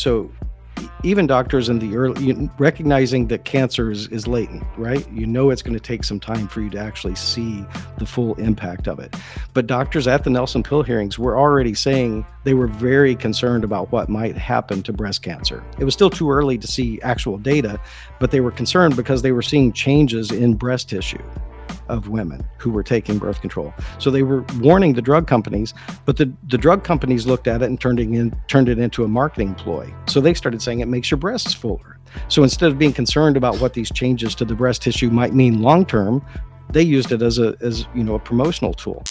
So even doctors in the early recognizing that cancer is, is latent right? You know it's going to take some time for you to actually see the full impact of it. But doctors at the nelson pill hearings were already saying they were very concerned about what might happen to breast cancer. It was still too early to see actual data but they were concerned because they were seeing changes in breast tissue of women who were taking birth control. So they were warning the drug companies, but the, the drug companies looked at it and turned it, in, turned it into a marketing ploy. So they started saying it makes your breasts fuller. So instead of being concerned about what these changes to the breast tissue might mean long term, they used it as a as you know a promotional tool.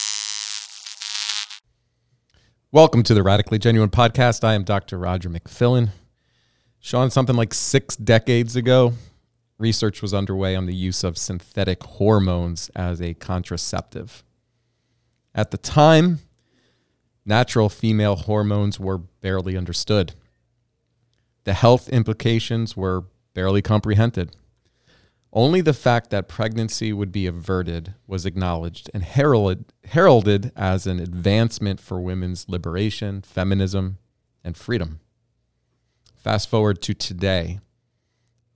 Welcome to the Radically Genuine podcast. I am Dr. Roger McFillin. Sean, something like six decades ago, research was underway on the use of synthetic hormones as a contraceptive. At the time, natural female hormones were barely understood. The health implications were barely comprehended. Only the fact that pregnancy would be averted was acknowledged and heralded, heralded as an advancement for women's liberation, feminism, and freedom. Fast forward to today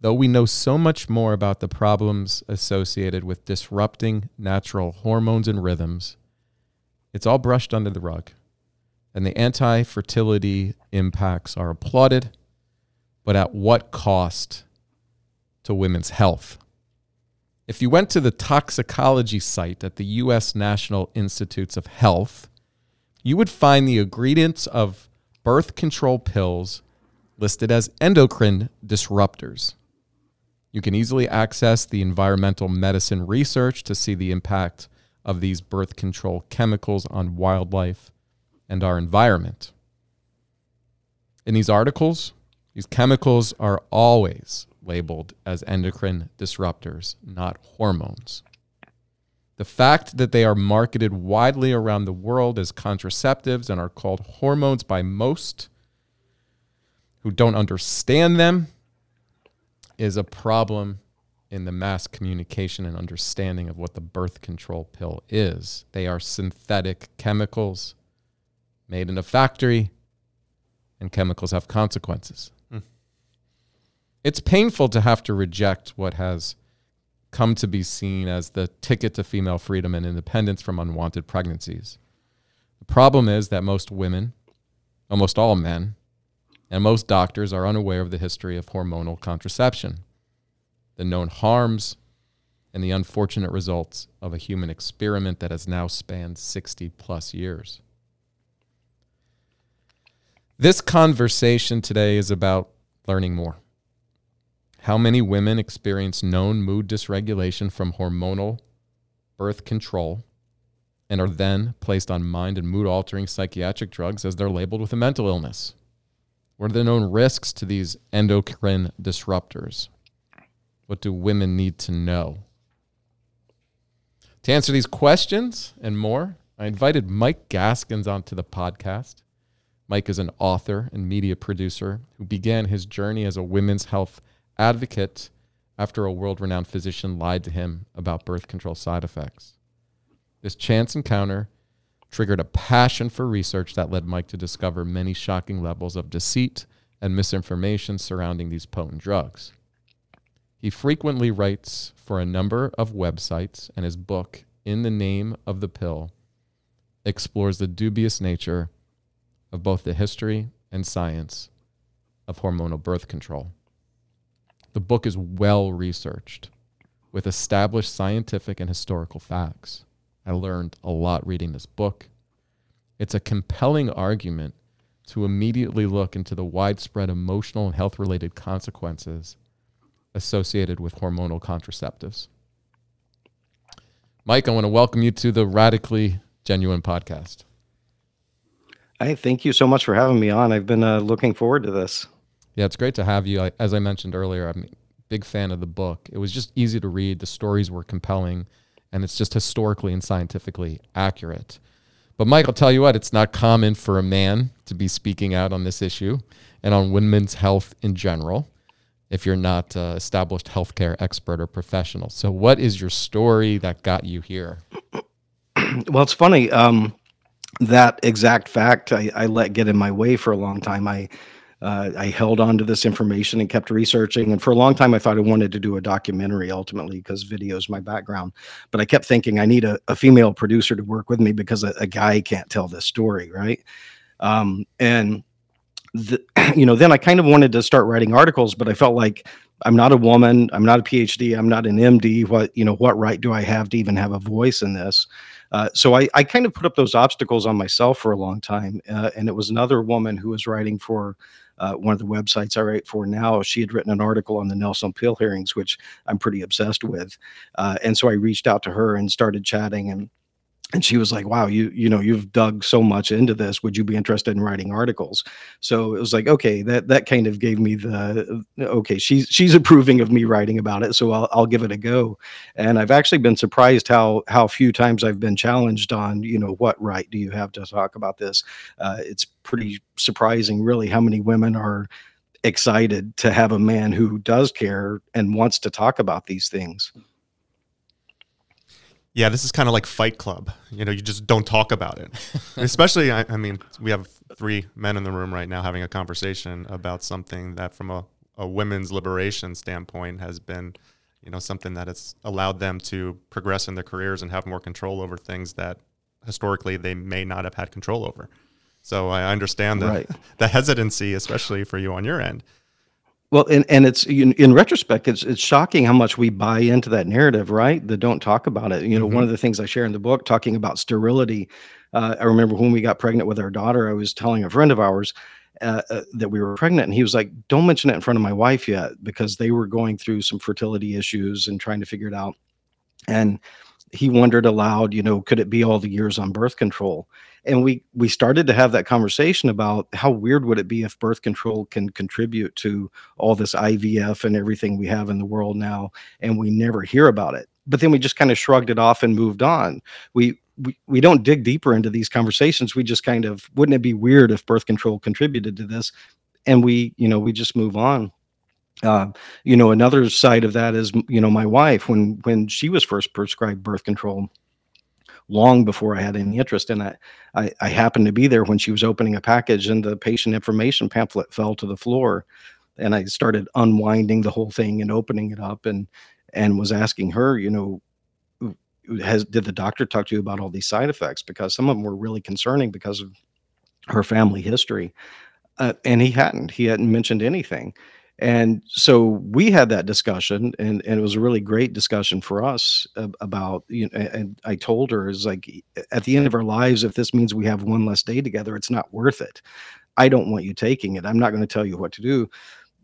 Though we know so much more about the problems associated with disrupting natural hormones and rhythms, it's all brushed under the rug. And the anti fertility impacts are applauded, but at what cost to women's health? If you went to the toxicology site at the U.S. National Institutes of Health, you would find the ingredients of birth control pills listed as endocrine disruptors. You can easily access the environmental medicine research to see the impact of these birth control chemicals on wildlife and our environment. In these articles, these chemicals are always labeled as endocrine disruptors, not hormones. The fact that they are marketed widely around the world as contraceptives and are called hormones by most who don't understand them is a problem in the mass communication and understanding of what the birth control pill is. They are synthetic chemicals made in a factory, and chemicals have consequences. Mm. It's painful to have to reject what has come to be seen as the ticket to female freedom and independence from unwanted pregnancies. The problem is that most women, almost all men, and most doctors are unaware of the history of hormonal contraception, the known harms, and the unfortunate results of a human experiment that has now spanned 60 plus years. This conversation today is about learning more. How many women experience known mood dysregulation from hormonal birth control and are then placed on mind and mood altering psychiatric drugs as they're labeled with a mental illness? What are the known risks to these endocrine disruptors? What do women need to know? To answer these questions and more, I invited Mike Gaskins onto the podcast. Mike is an author and media producer who began his journey as a women's health advocate after a world renowned physician lied to him about birth control side effects. This chance encounter triggered a passion for research that led Mike to discover many shocking levels of deceit and misinformation surrounding these potent drugs. He frequently writes for a number of websites, and his book, In the Name of the Pill, explores the dubious nature of both the history and science of hormonal birth control. The book is well researched with established scientific and historical facts. I learned a lot reading this book. It's a compelling argument to immediately look into the widespread emotional and health related consequences associated with hormonal contraceptives. Mike, I want to welcome you to the Radically Genuine podcast. I thank you so much for having me on. I've been uh, looking forward to this. Yeah, it's great to have you. I, as I mentioned earlier, I'm a big fan of the book. It was just easy to read. The stories were compelling, and it's just historically and scientifically accurate. But Mike, I'll tell you what, it's not common for a man to be speaking out on this issue and on women's health in general if you're not established healthcare expert or professional. So, what is your story that got you here? well, it's funny. Um, that exact fact I, I, let get in my way for a long time. I uh, I held on to this information and kept researching. And for a long time, I thought I wanted to do a documentary ultimately because video is my background. But I kept thinking I need a, a female producer to work with me because a, a guy can't tell this story, right? Um, and the, you know, then I kind of wanted to start writing articles, but I felt like I'm not a woman, I'm not a PhD, I'm not an MD. What you know, what right do I have to even have a voice in this? Uh, so I, I kind of put up those obstacles on myself for a long time. Uh, and it was another woman who was writing for uh, one of the websites I write for now. She had written an article on the Nelson Pill hearings, which I'm pretty obsessed with. Uh, and so I reached out to her and started chatting and and she was like wow you you know you've dug so much into this. Would you be interested in writing articles? So it was like okay that that kind of gave me the okay she's she's approving of me writing about it so I'll, I'll give it a go. And i've actually been surprised how how few times i've been challenged on you know what right do you have to talk about this? Uh, it's pretty surprising really how many women are excited to have a man who does care and wants to talk about these things yeah, this is kind of like Fight Club. You know, you just don't talk about it. Especially, I, I, mean, we have three men in the room right now having a conversation about something that, from a, a women's liberation standpoint, has been, you know, something that has allowed them to progress in their careers and have more control over things that historically they may not have had control over. So I understand the, right. the hesitancy, especially for you on your end. Well, and, and it's in, in retrospect, it's it's shocking how much we buy into that narrative, right? The don't talk about it. You know, mm-hmm. one of the things I share in the book, talking about sterility. Uh, I remember when we got pregnant with our daughter, I was telling a friend of ours uh, uh, that we were pregnant, and he was like, "Don't mention it in front of my wife yet," because they were going through some fertility issues and trying to figure it out. And he wondered aloud, you know, could it be all the years on birth control? And we we started to have that conversation about how weird would it be if birth control can contribute to all this IVF and everything we have in the world now, and we never hear about it. But then we just kind of shrugged it off and moved on. We we, we don't dig deeper into these conversations. We just kind of wouldn't it be weird if birth control contributed to this? And we, you know, we just move on. Uh, you know, another side of that is, you know, my wife when when she was first prescribed birth control, long before I had any interest in it, I, I happened to be there when she was opening a package, and the patient information pamphlet fell to the floor, and I started unwinding the whole thing and opening it up, and and was asking her, you know, has did the doctor talk to you about all these side effects? Because some of them were really concerning because of her family history, uh, and he hadn't. He hadn't mentioned anything and so we had that discussion, and, and it was a really great discussion for us about, you know, and I told her, is like, at the end of our lives, if this means we have one less day together, it's not worth it. I don't want you taking it. I'm not going to tell you what to do.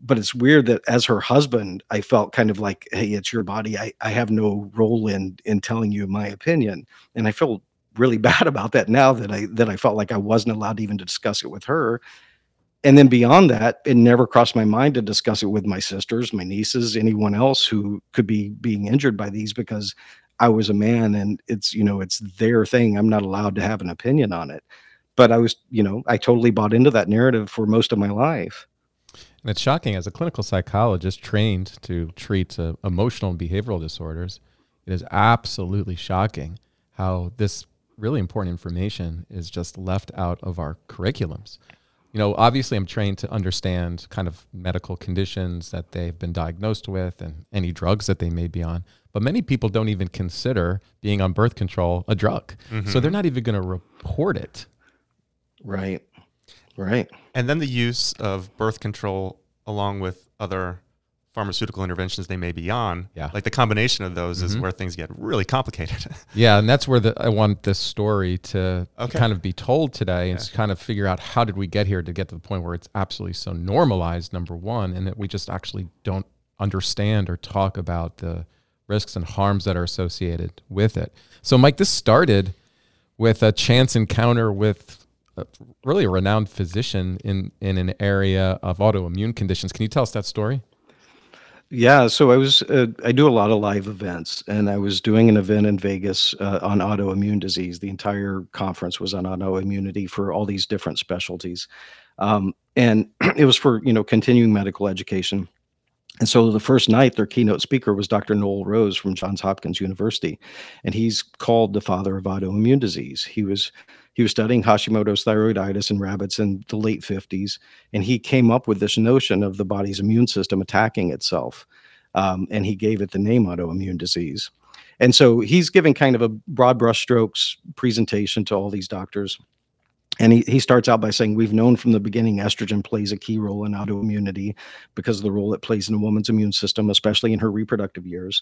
But it's weird that as her husband, I felt kind of like, hey, it's your body. I, I have no role in in telling you my opinion. And I feel really bad about that now that I that I felt like I wasn't allowed even to discuss it with her and then beyond that it never crossed my mind to discuss it with my sisters my nieces anyone else who could be being injured by these because i was a man and it's you know it's their thing. I'm not allowed to have an opinion on it. But i was you know i totally bought into that narrative for most of my life. And it's shocking as a clinical psychologist trained to treat uh, emotional and behavioral disorders it is absolutely shocking how this really important information is just left out of our curriculums you know, obviously I'm trained to understand kind of medical conditions that they've been diagnosed with and any drugs that they may be on. But many people don't even consider being on birth control a drug. Mm-hmm. So they're not even going to report it. Right. Right. And then the use of birth control along with other pharmaceutical interventions they may be on. Yeah. Like the combination of those mm-hmm. is where things get really complicated. yeah, and that's where the, I want this story to okay. kind of be told today and to kind of figure out how did we get here to get to the point where it's absolutely so normalized number 1 and that we just actually don't understand or talk about the risks and harms that are associated with it. So Mike, this started with a chance encounter with a, really a renowned physician in in an area of autoimmune conditions. Can you tell us that story? Yeah, so I was uh, I do a lot of live events, and I was doing an event in Vegas uh, on autoimmune disease. The entire conference was on autoimmunity for all these different specialties, um, and it was for you know continuing medical education. And so the first night, their keynote speaker was Dr. Noel Rose from Johns Hopkins University, and he's called the father of autoimmune disease. He was he was studying Hashimoto's thyroiditis in rabbits in the late 50s, and he came up with this notion of the body's immune system attacking itself. Um, and he gave it the name autoimmune disease. And so he's giving kind of a broad brushstrokes presentation to all these doctors. And he, he starts out by saying, We've known from the beginning estrogen plays a key role in autoimmunity because of the role it plays in a woman's immune system, especially in her reproductive years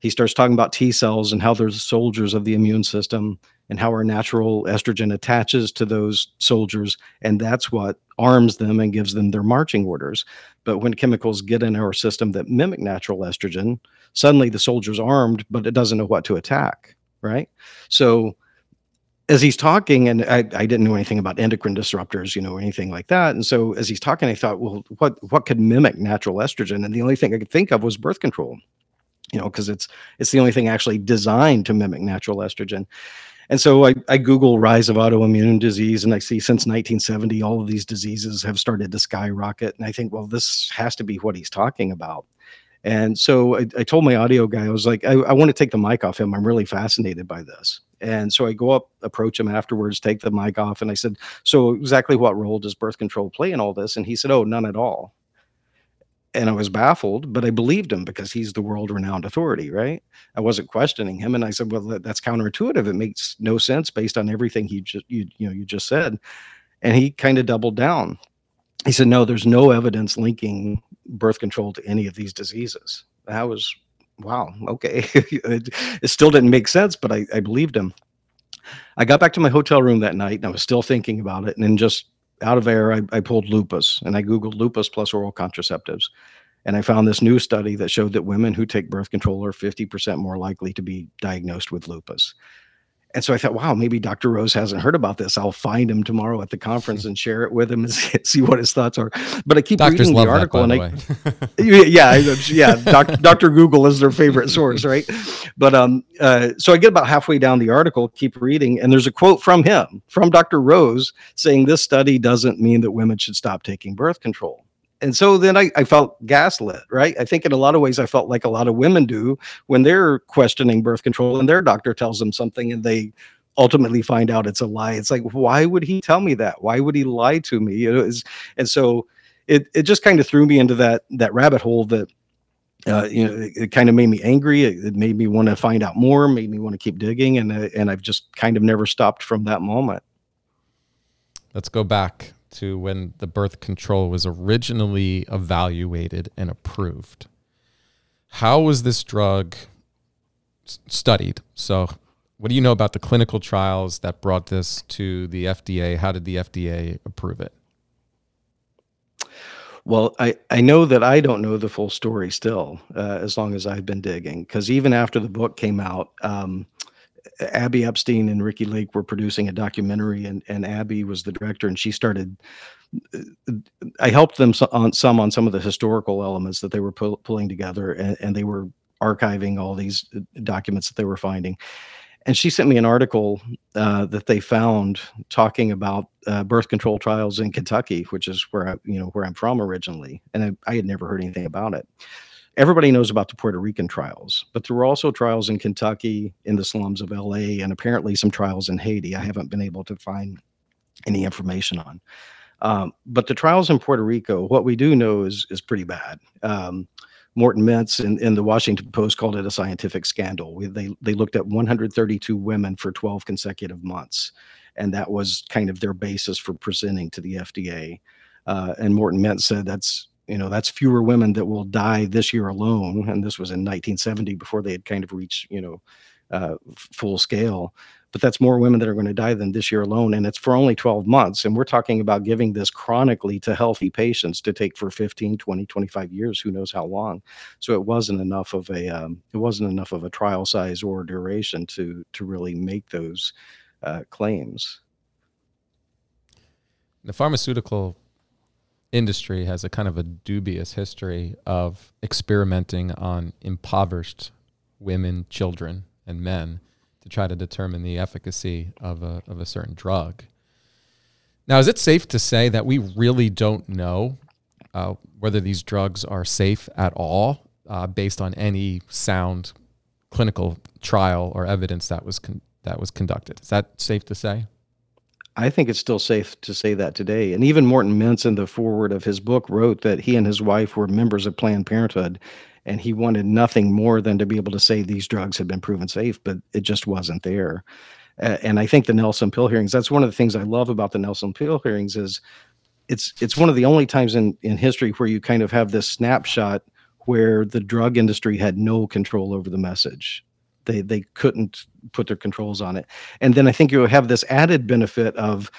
he starts talking about T cells and how they're the soldiers of the immune system and how our natural estrogen attaches to those soldiers. And that's what arms them and gives them their marching orders. But when chemicals get in our system that mimic natural estrogen, suddenly the soldier's armed, but it doesn't know what to attack. Right. So, as he's talking, and I, I, didn't know anything about endocrine disruptors, you know, anything like that. And so as he's talking, I thought, well, what what could mimic natural estrogen? And the only thing I could think of was birth control you know, because it's it's the only thing actually designed to mimic natural estrogen. And so I, I Google rise of autoimmune disease, and I see since 1970, all of these diseases have started to skyrocket. And I think, well, this has to be what he's talking about. And so I, I told my audio guy, I was like, I, I want to take the mic off him. I'm really fascinated by this. And so I go up, approach him afterwards, take the mic off, and I said, So exactly what role does birth control play in all this? And he said, Oh, none at all and I was baffled, but I believed him because he's the world renowned authority, right? I wasn't questioning him, and I said, "Well, that's counterintuitive. It makes no sense based on everything he just you you know you just said." And he kind of doubled down. He said, "No, there's no evidence linking birth control to any of these diseases." That was wow. Okay, it, it, still didn't make sense, but I, I believed him. I got back to my hotel room that night, and I was still thinking about it, and then just out of air, I, I pulled lupus and I Googled lupus plus oral contraceptives. And I found this new study that showed that women who take birth control are 50% more likely to be diagnosed with lupus. And so I thought, wow, maybe Dr. Rose hasn't heard about this. I'll find him tomorrow at the conference and share it with him and see what his thoughts are. But I keep Doctors reading the article that, and I, yeah, yeah, Dr. Dr. Google is their favorite source, right? But um, uh, so I get about halfway down the article, keep reading, and there's a quote from him, from Dr. Rose, saying this study doesn't mean that women should stop taking birth control and so then I, I felt gaslit, right? I think in a lot of ways I felt like a lot of women do when they're questioning birth control and their doctor tells them something and they ultimately find out it's a lie. It's like, why would he tell me that? Why would he lie to me? You know, and so it it just kind of threw me into that that rabbit hole that uh, you know, it, it kind of made me angry. It, it made me want to find out more, made me want to keep digging, and uh, and I've just kind of never stopped from that moment. Let's go back to when the birth control was originally evaluated and approved. How was this drug studied? So, what do you know about the clinical trials that brought this to the FDA? How did the FDA approve it? Well, I, I know that I don't know the full story still, uh, as long as I've been digging. Because even after the book came out, um, Abby Epstein and Ricki Lake were producing a documentary, and, and Abby was the director, and she started. I helped them on some on some of the historical elements that they were pull, pulling together, and, and they were archiving all these uh, documents that they were finding. And she sent me an article uh, that they found talking about uh, birth control trials in Kentucky, which is where I, you know where I'm from originally, and I, I had never heard anything about it everybody knows about the Puerto Rican trials, but there were also trials in Kentucky, in the slums of LA, and apparently some trials in Haiti. I haven't been able to find any information on. Um, but the trials in Puerto Rico, what we do know is is pretty bad. Um, Morton Mintz in, in the Washington Post called it a scientific scandal. We, they they looked at 132 women for 12 consecutive months, and that was kind of their basis for presenting to the FDA. Uh, and Morton Mintz said that's you know that's fewer women that will die this year alone and this was in 1970 before they had kind of reached you know uh, full scale but that's more women that are going to die than this year alone and it's for only 12 months and we're talking about giving this chronically to healthy patients to take for 15 20 25 years who knows how long. So it wasn't enough of a um, it wasn't enough of a trial size or duration to to really make those uh, claims. The pharmaceutical industry has a kind of a dubious history of experimenting on impoverished women, children, and men to try to determine the efficacy of a, of a certain drug. Now, is it safe to say that we really don't know uh, whether these drugs are safe at all uh, based on any sound clinical trial or evidence that was con- that was conducted? Is that safe to say? I think it's still safe to say that today. And even Morton Mintz, in the foreword of his book, wrote that he and his wife were members of Planned Parenthood, and he wanted nothing more than to be able to say these drugs had been proven safe, but it just wasn't there. And I think the Nelson Pill hearings. That's one of the things I love about the Nelson Pill hearings is it's it's one of the only times in in history where you kind of have this snapshot where the drug industry had no control over the message they they couldn't put their controls on it. And then I think you have this added benefit of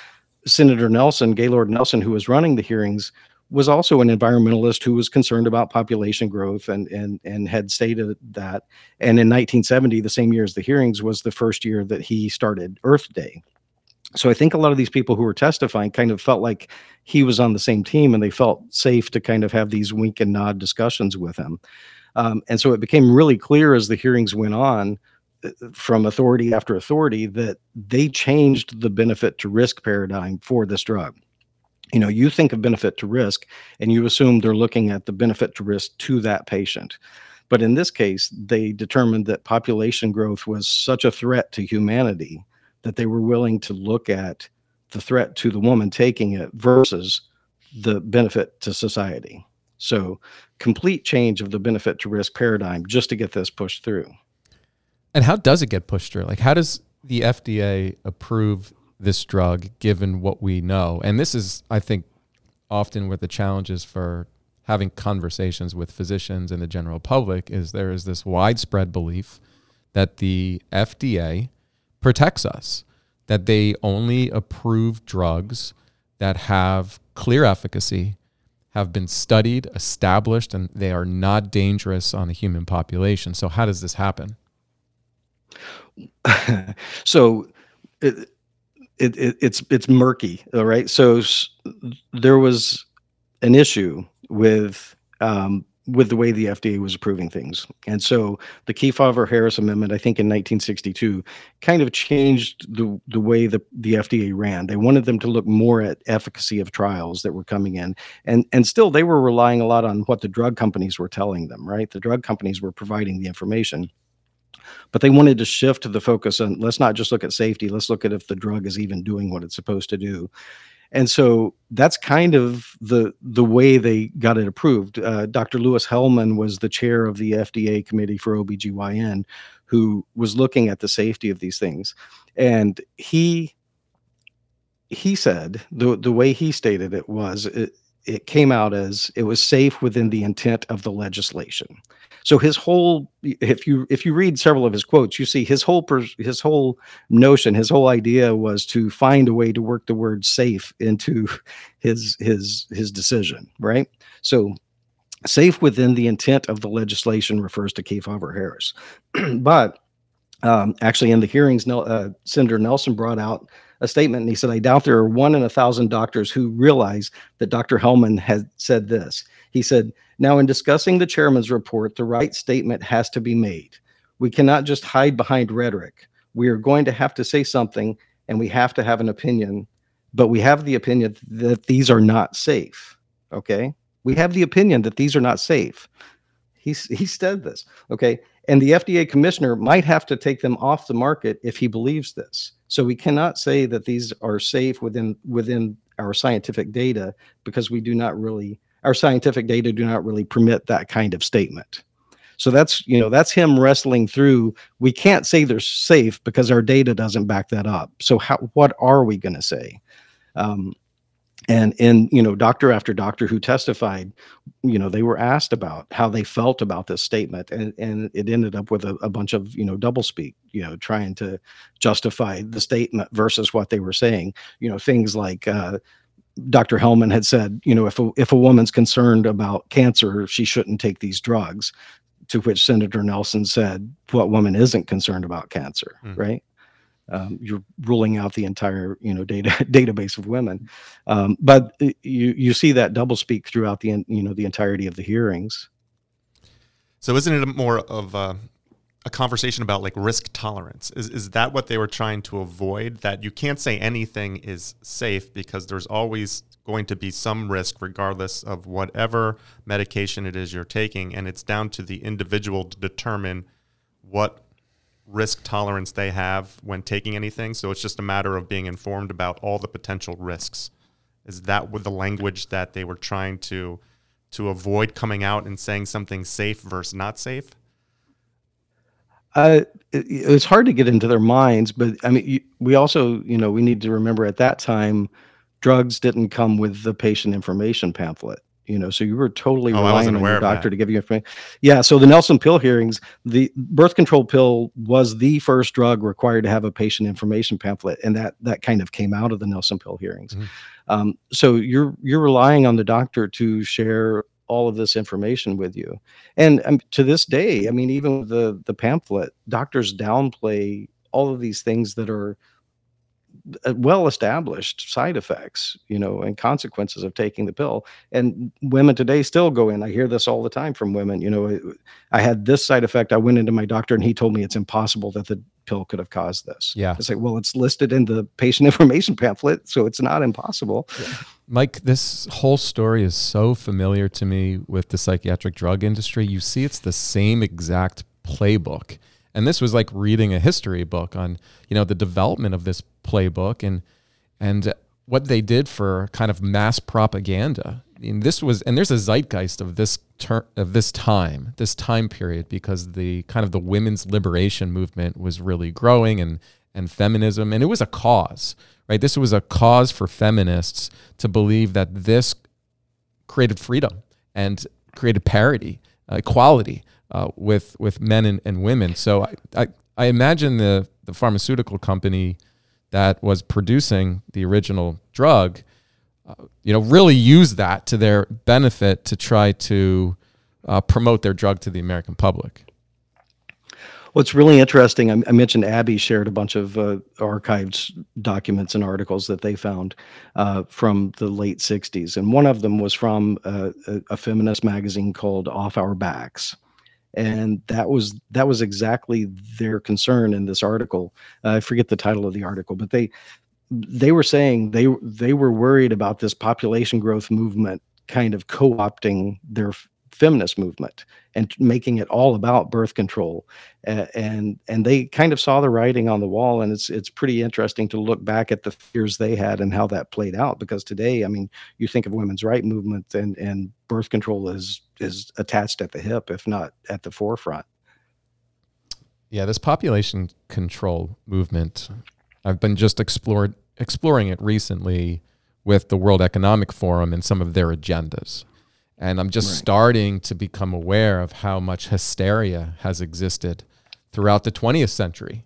Senator Nelson, Gaylord Nelson, who was running the hearings, was also an environmentalist who was concerned about population growth and and and had stated that. And in 1970, the same year as the hearings, was the first year that he started Earth Day. So I think a lot of these people who were testifying kind of felt like he was on the same team, and they felt safe to kind of have these wink and nod discussions with him. Um, and so it became really clear as the hearings went on uh, from authority after authority that they changed the benefit to risk paradigm for this drug. You know, you think of benefit to risk and you assume they're looking at the benefit to risk to that patient. But in this case, they determined that population growth was such a threat to humanity that they were willing to look at the threat to the woman taking it versus the benefit to society. So, complete change of the benefit to risk paradigm just to get this pushed through. And how does it get pushed through? Like, how does the FDA approve this drug given what we know? And this is, I think, often where the challenges for having conversations with physicians and the general public is there is this widespread belief that the FDA protects us, that they only approve drugs that have clear efficacy have been studied, established, and they are not dangerous on the human population. So, how does this happen? so, it, it, it, it's it's murky. All right. So there was an issue with um, with the way the FDA was approving things. And so the Kefauver Harris Amendment, I think in 1962, kind of changed the, the way the, the FDA ran. They wanted them to look more at efficacy of trials that were coming in. And, and still, they were relying a lot on what the drug companies were telling them, right? The drug companies were providing the information. But they wanted to shift the focus on let's not just look at safety, let's look at if the drug is even doing what it's supposed to do and so that's kind of the the way they got it approved. Uh, Dr. Louis Hellman was the chair of the FDA committee for OBGYN, who was looking at the safety of these things, and he he said the the way he stated it was it, it came out as it was safe within the intent of the legislation. So his whole, if you if you read several of his quotes, you see his whole his whole notion, his whole idea was to find a way to work the word safe into his his his decision, right? So safe within the intent of the legislation refers to Kefauver Harris, but um, actually in the hearings, uh, Senator Nelson brought out a statement and he said, "I doubt there are one in a thousand doctors who realize that Dr. Hellman had said this." He said, Now, in discussing the chairman's report, the right statement has to be made. We cannot just hide behind rhetoric. We are going to have to say something and we have to have an opinion, but we have the opinion that these are not safe. Okay. We have the opinion that these are not safe. He's, he said this. Okay. And the FDA commissioner might have to take them off the market if he believes this. So we cannot say that these are safe within within our scientific data because we do not really our scientific data do not really permit that kind of statement. So that's you know that's him wrestling through. We can't say they're safe because our data doesn't back that up. So how what are we going to say? Um, and in you know doctor after doctor who testified, you know they were asked about how they felt about this statement, and and it ended up with a, a bunch of you know doublespeak, you know trying to justify the statement versus what they were saying. You know things like. Uh, Dr. Hellman had said, you know, if a, if a woman's concerned about cancer, she shouldn't take these drugs. To which Senator Nelson said, "What woman isn't concerned about cancer?" Mm. Right. Um, you're ruling out the entire you know data database of women. Um, but you you see that double speak throughout the you know the entirety of the hearings. So isn't it more of a, a conversation about like risk tolerance? Is, is that what they were trying to avoid? That you can't say anything is safe because there's always going to be some risk regardless of whatever medication it is you're taking and it's down to the individual to determine what risk tolerance they have when taking anything. So it's just a matter of being informed about all the potential risks. Is that with the language that they were trying to to avoid coming out and saying something safe versus not safe? Uh, it, it's hard to get into their minds, but I mean, you, we also, you know, we need to remember at that time, drugs didn't come with the patient information pamphlet you know so you were totally oh, relying on your doctor to give you information yeah so the nelson pill hearings the birth control pill was the first drug required to have a patient information pamphlet and that that kind of came out of the nelson pill hearings. Mm-hmm. um, so you're you're relying on the doctor to share all of this information with you. And um, to this day i mean even the the pamphlet doctors downplay all of these things that are well established side effects you know and consequences of taking the pill. And women today still go in. I hear this all the time from women you know i had this side effect i went into my doctor and he told me it's impossible that the pill could have caused this. Yeah. It's like well it's listed in the patient information pamphlet so it's not impossible. Yeah. mike this whole story is so familiar to me with the psychiatric drug industry. You see it's the same exact playbook and this was like reading a history book on you know the development of this playbook and and what they did for kind of mass propaganda. Mean, this was and there's a zeitgeist of this ter- of this time, this time period, because the kind of the women's liberation movement was really growing and and feminism, and it was a cause, right? This was a cause for feminists to believe that this created freedom and created parity, equality uh, with with men and, and women. So I, I, I imagine the the pharmaceutical company that was producing the original drug, uh, you know, really use that to their benefit to try to uh, promote their drug to the American public. What's really interesting, I, mentioned Abby shared a bunch of uh, archived documents and articles that they found uh, from the late 60s. And one of them was from uh, a, a feminist magazine called Off Our Backs and that was that was exactly their concern in this article uh, i forget the title of the article but they they were saying they they were worried about this population growth movement kind of co-opting their feminist movement and making it all about birth control and and they kind of saw the writing on the wall and it's it's pretty interesting to look back at the fears they had and how that played out because today i mean you think of women's right movement and and birth control is is attached at the hip if not at the forefront. Yeah this population control movement i've been just explored exploring it recently with the world economic forum and some of their agendas and I'm just right. starting to become aware of how much hysteria has existed throughout the 20th century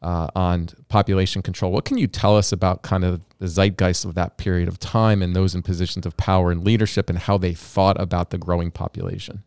uh, on population control. What can you tell us about kind of the zeitgeist of that period of time and those in positions of power and leadership and how they thought about the growing population?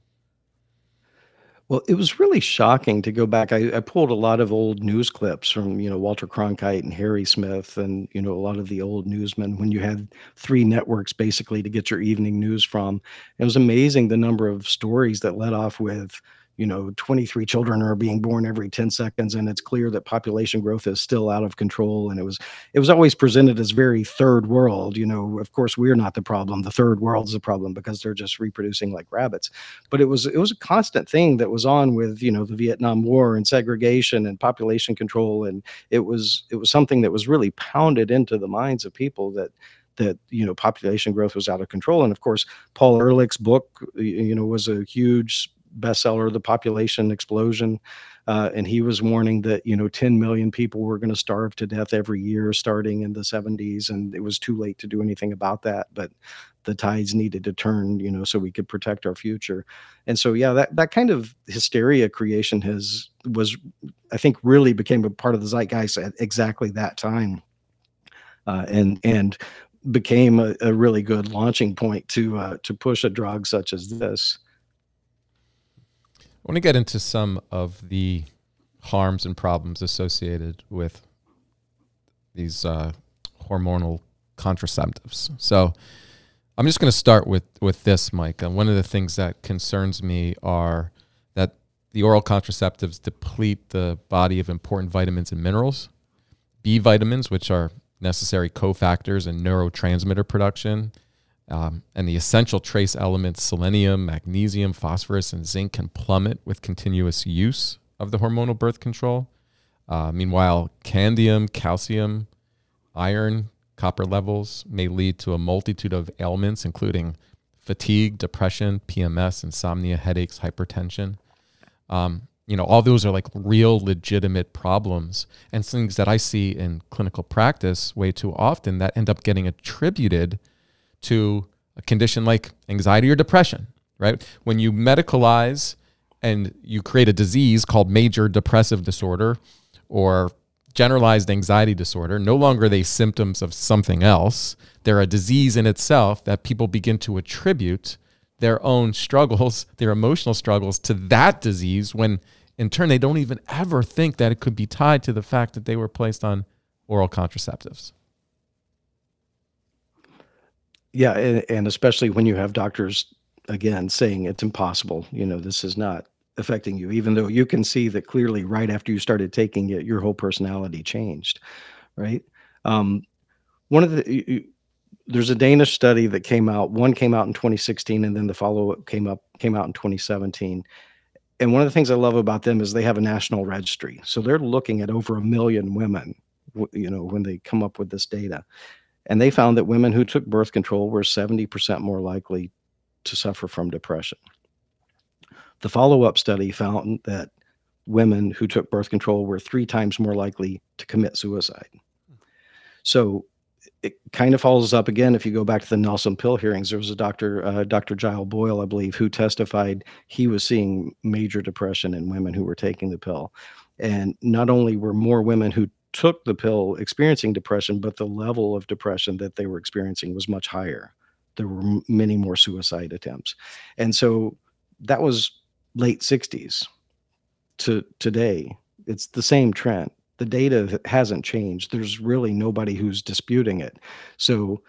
Well, it was really shocking to go back. I, I, pulled a lot of old news clips from, you know, Walter Cronkite and Harry Smith and, you know, a lot of the old newsmen when you had three networks basically to get your evening news from. It was amazing the number of stories that led off with, you know 23 children are being born every 10 seconds and it's clear that population growth is still out of control and it was it was always presented as very third world you know of course we're not the problem. The third world is the problem because they're just reproducing like rabbits. But it was it was a constant thing that was on with you know the vietnam war and segregation and population control and it was it was something that was really pounded into the minds of people that that you know population growth was out of control. And of course paul ehrlich's book you know was a huge bestseller, The Population Explosion. Uh, and he was warning that, you know, 10 million people were going to starve to death every year starting in the 70s. And it was too late to do anything about that. But the tides needed to turn, you know, so we could protect our future. And so, yeah, that, that kind of hysteria creation has, was, I think, really became a part of the zeitgeist at exactly that time. Uh, and, and, became a, a, really good launching point to uh, to push a drug such as this. I want to get into some of the harms and problems associated with these uh, hormonal contraceptives. So I'm just going to start with with this, Mike. And one of the things that concerns me are that the oral contraceptives deplete the body of important vitamins and minerals, B vitamins, which are necessary cofactors in neurotransmitter production, um, and the essential trace elements selenium, magnesium, phosphorus, and zinc can plummet with continuous use of the hormonal birth control. Uh, meanwhile, candium, calcium, iron, copper levels may lead to a multitude of ailments, including fatigue, depression, PMS, insomnia, headaches, hypertension. Um, you know, all those are like real legitimate problems and things that I see in clinical practice way too often that end up getting attributed to a condition like anxiety or depression, right? When you medicalize and you create a disease called major depressive disorder or generalized anxiety disorder, no longer are they symptoms of something else. They're a disease in itself that people begin to attribute their own struggles, their emotional struggles to that disease when in turn they don't even ever think that it could be tied to the fact that they were placed on oral contraceptives. Yeah, and, and especially when you have doctors again saying it's impossible, you know, this is not affecting you, even though you can see that clearly right after you started taking it, your whole personality changed, right? Um, one of the you, there's a Danish study that came out. One came out in 2016, and then the follow up came up came out in 2017. And one of the things I love about them is they have a national registry, so they're looking at over a million women. You know, when they come up with this data, and they found that women who took birth control were 70% more likely to suffer from depression. The follow up study found that women who took birth control were three times more likely to commit suicide. So it kind of follows up again. If you go back to the Nelson Pill hearings, there was a doctor, uh, Dr. Giles Boyle, I believe, who testified he was seeing major depression in women who were taking the pill. And not only were more women who took the pill experiencing depression, but the level of depression that they were experiencing was much higher. There were many more suicide attempts. And so that was late 60s to today, it's the same trend. The data hasn't changed. There's really nobody who's disputing it. So,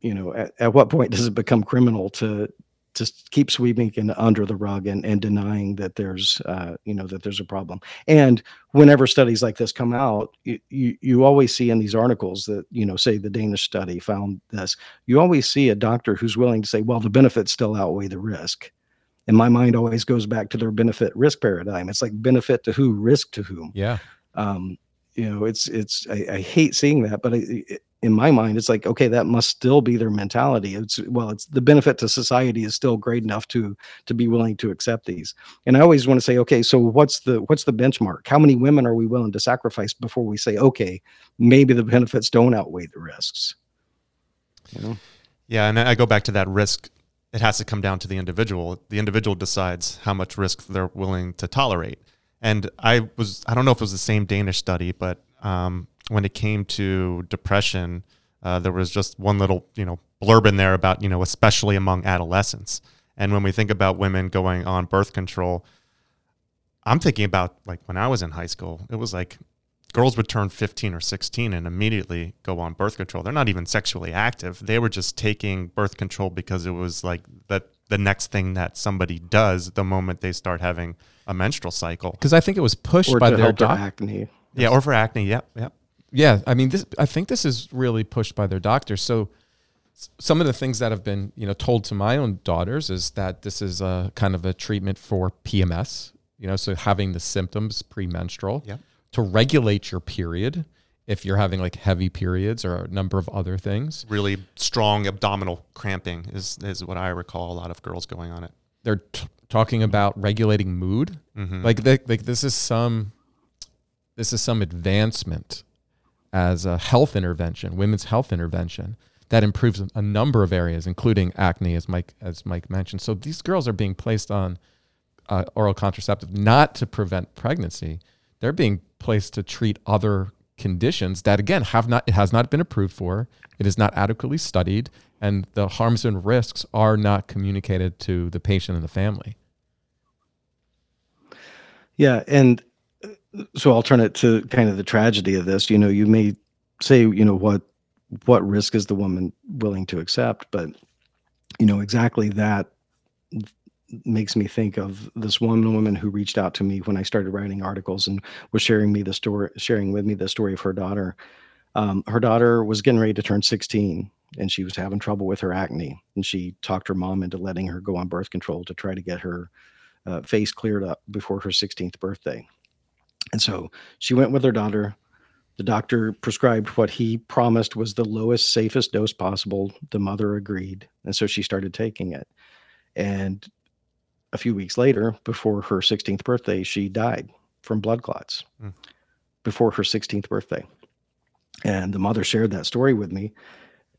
you know, at, at what point does it become criminal to to keep sweeping it under the rug and, and denying that there's uh, you know that there's a problem and whenever studies like this come out you, you, you always see in these articles that you know say the danish study found this you always see a doctor who's willing to say well the benefits still outweigh the risk and my mind always goes back to their benefit risk paradigm. It's like benefit to who, risk to whom. Yeah. Um, you know, it's it's I, I hate seeing that, but I, it, in my mind, it's like okay, that must still be their mentality. It's well, it's the benefit to society is still great enough to to be willing to accept these. And I always want to say, okay, so what's the what's the benchmark? How many women are we willing to sacrifice before we say, okay, maybe the benefits don't outweigh the risks? You know. Yeah, and I go back to that risk it has to come down to the individual. The individual decides how much risk they're willing to tolerate. And I was, I don't know if it was the same Danish study, but um, when it came to depression, uh, there was just one little, you know, blurb in there about, you know, especially among adolescents. And when we think about women going on birth control, I'm thinking about like when I was in high school, it was like girls would turn 15 or 16 and immediately go on birth control. They're not even sexually active. They were just taking birth control because it was like that the next thing that somebody does the moment they start having a menstrual cycle. Because I think it was pushed or by to their help their doc- acne. Yeah, or for acne. Yep, yep. Yeah, I mean, this. I think this is really pushed by their doctors. So, some of the things that have been, you know, told to my own daughters is that this is a kind of a treatment for PMS. You know, so having the symptoms premenstrual Yep. to regulate your period if you're having like heavy periods or a number of other things. Really strong abdominal cramping is is what I recall a lot of girls going on it. They're t- talking about regulating mood. Mhm. Like, they, like this is some, this is some advancement as a health intervention, women's health intervention that improves a number of areas, including acne, as Mike as Mike mentioned. So these girls are being placed on uh, oral contraceptive not to prevent pregnancy; they're being placed to treat other conditions that, again, have not it has not been approved for. It is not adequately studied, and the harms and risks are not communicated to the patient and the family. Yeah, and so I'll turn it to kind of the tragedy of this. You know, you may say you know what what risk is the woman willing to accept but you know exactly that makes me think of this one woman who reached out to me when I started writing articles and was sharing me the story, sharing with me the story of her daughter. Um, her daughter was getting ready to turn 16 and she was having trouble with her acne. And she talked her mom into letting her go on birth control to try to get her uh, face cleared up before her 16th birthday. And so she went with her daughter. The doctor prescribed what he promised was the lowest, safest dose possible. The mother agreed. And so she started taking it. And a few weeks later, before her 16th birthday, she died from blood clots mm. before her 16th birthday. And the mother shared that story with me.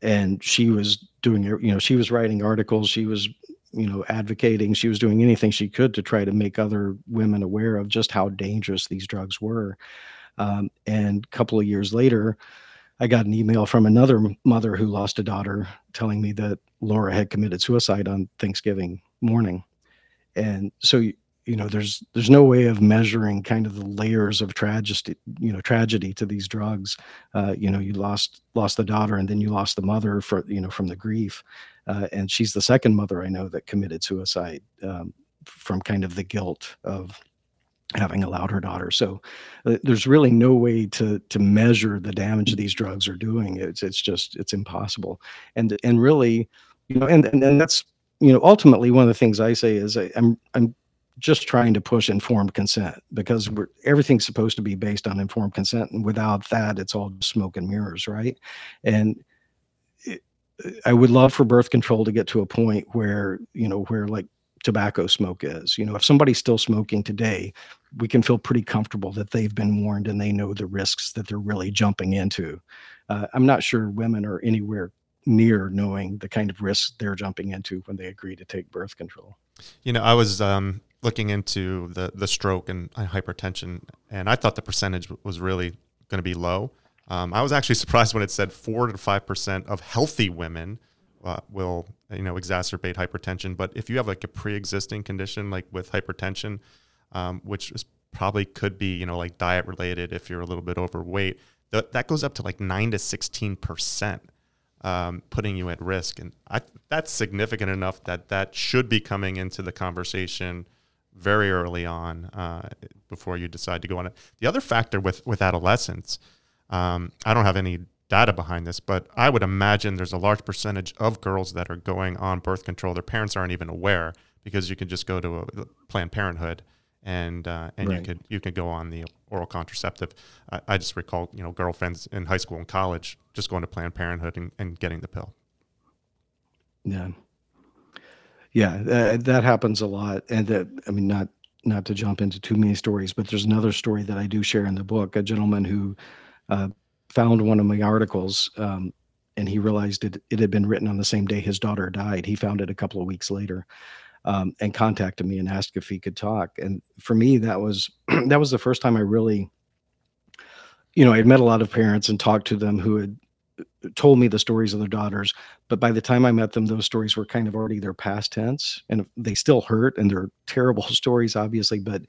And she was doing, you know, she was writing articles, she was, you know, advocating, she was doing anything she could to try to make other women aware of just how dangerous these drugs were. Um, and a couple of years later, I got an email from another mother who lost a daughter telling me that Laura had committed suicide on Thanksgiving morning and so you know there's there's no way of measuring kind of the layers of tragedy you know tragedy to these drugs. Uh, you know you lost lost the daughter and then you lost the mother for you know from the grief. Uh, and she's the second mother i know that committed suicide um, from kind of the guilt of having allowed her daughter. So uh, there's really no way to to measure the damage these drugs are doing. It's it's just it's impossible. And and really you know and and, and that's you know, ultimately, one of the things I say is I, I'm I'm just trying to push informed consent because we're everything's supposed to be based on informed consent, and without that, it's all smoke and mirrors, right? And it, I would love for birth control to get to a point where you know where like tobacco smoke is. You know, if somebody's still smoking today, we can feel pretty comfortable that they've been warned and they know the risks that they're really jumping into. Uh, I'm not sure women are anywhere near knowing the kind of risks they're jumping into when they agree to take birth control. You know, I was um, looking into the the stroke and hypertension, and I thought the percentage was really going to be low. Um, I was actually surprised when it said four to five percent of healthy women uh, will, you know, exacerbate hypertension. But if you have like a pre-existing condition, like with hypertension, um, which is probably could be, you know, like diet related, if you're a little bit overweight, th- that goes up to like nine to sixteen percent um, putting you at risk. And I, that's significant enough that that should be coming into the conversation very early on uh, before you decide to go on it. The other factor with, with adolescents, um, I don't have any data behind this, but I would imagine there's a large percentage of girls that are going on birth control. Their parents aren't even aware because you can just go to a Planned Parenthood and uh, and right. you could you could go on the oral contraceptive. I, I, just recall you know girlfriends in high school and college just going to Planned Parenthood and, and getting the pill. Yeah, yeah, uh, that happens a lot, and that I mean not not to jump into too many stories, but there's another story that I do share in the book. A gentleman who uh, found one of my articles. Um, and he realized it, it had been written on the same day his daughter died. He found it a couple of weeks later um, and contacted me and asked if he could talk. And for me, that was that was the first time I really, you know, I'd met a lot of parents and talked to them who had told me the stories of their daughters but by the time i met them those stories were kind of already their past tense and they still hurt and they're terrible stories obviously but